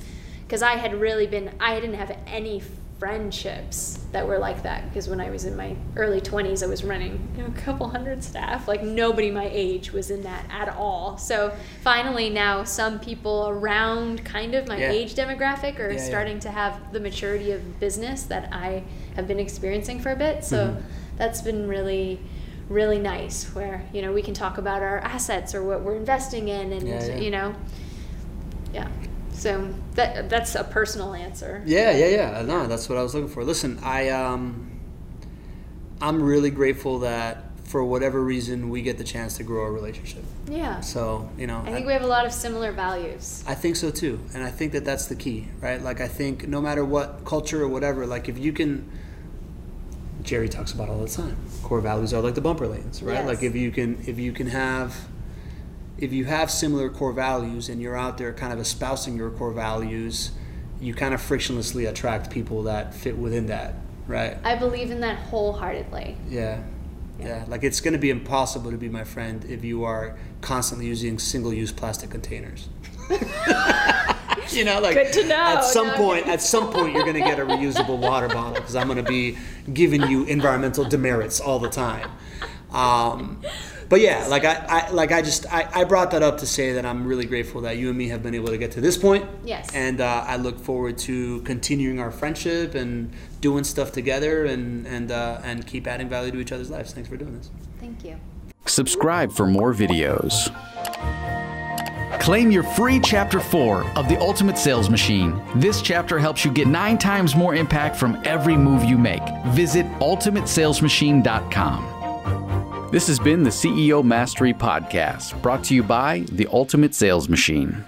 because I had really been I didn't have any friendships that were like that because when I was in my early 20s I was running you know, a couple hundred staff like nobody my age was in that at all so finally now some people around kind of my Yeah. age demographic are Yeah, yeah. starting to have the maturity of business that I have been experiencing for a bit so Mhm. that's been really really nice where you know we can talk about our assets or what we're investing in and Yeah, yeah. you know yeah so that that's a personal answer Yeah, yeah, yeah. No, that's what I was looking for. Listen, I um, I'm really grateful that for whatever reason we get the chance to grow a relationship. yeah So you know, I think we have a lot of similar values. I think so too, and I think that that's the key, right? Like I think no matter what culture or whatever, like if you can, Jerry talks about all the time. Core values are like the bumper lanes, right? Yes. Like if you can, if you can have, if you have similar core values and you're out there kind of espousing your core values, you kind of frictionlessly attract people that fit within that, right? I believe in that wholeheartedly. Yeah. Yeah, like it's going to be impossible to be my friend if you are constantly using single-use plastic containers. <laughs> you know, like Good to know. at some No, point, at some point, you're going to get a reusable water bottle because I'm going to be giving you environmental demerits all the time. Um, but yeah, like I, I like I just I, I brought that up to say that I'm really grateful that you and me have been able to get to this point. Yes. And uh, I look forward to continuing our friendship and doing stuff together and and uh, and keep adding value to each other's lives. Thanks for doing this. Thank you. Subscribe for more videos. Claim your free chapter 4 of The Ultimate Sales Machine. This chapter helps you get 9 times more impact from every move you make. Visit ultimatesalesmachine.com. This has been the CEO Mastery Podcast, brought to you by The Ultimate Sales Machine.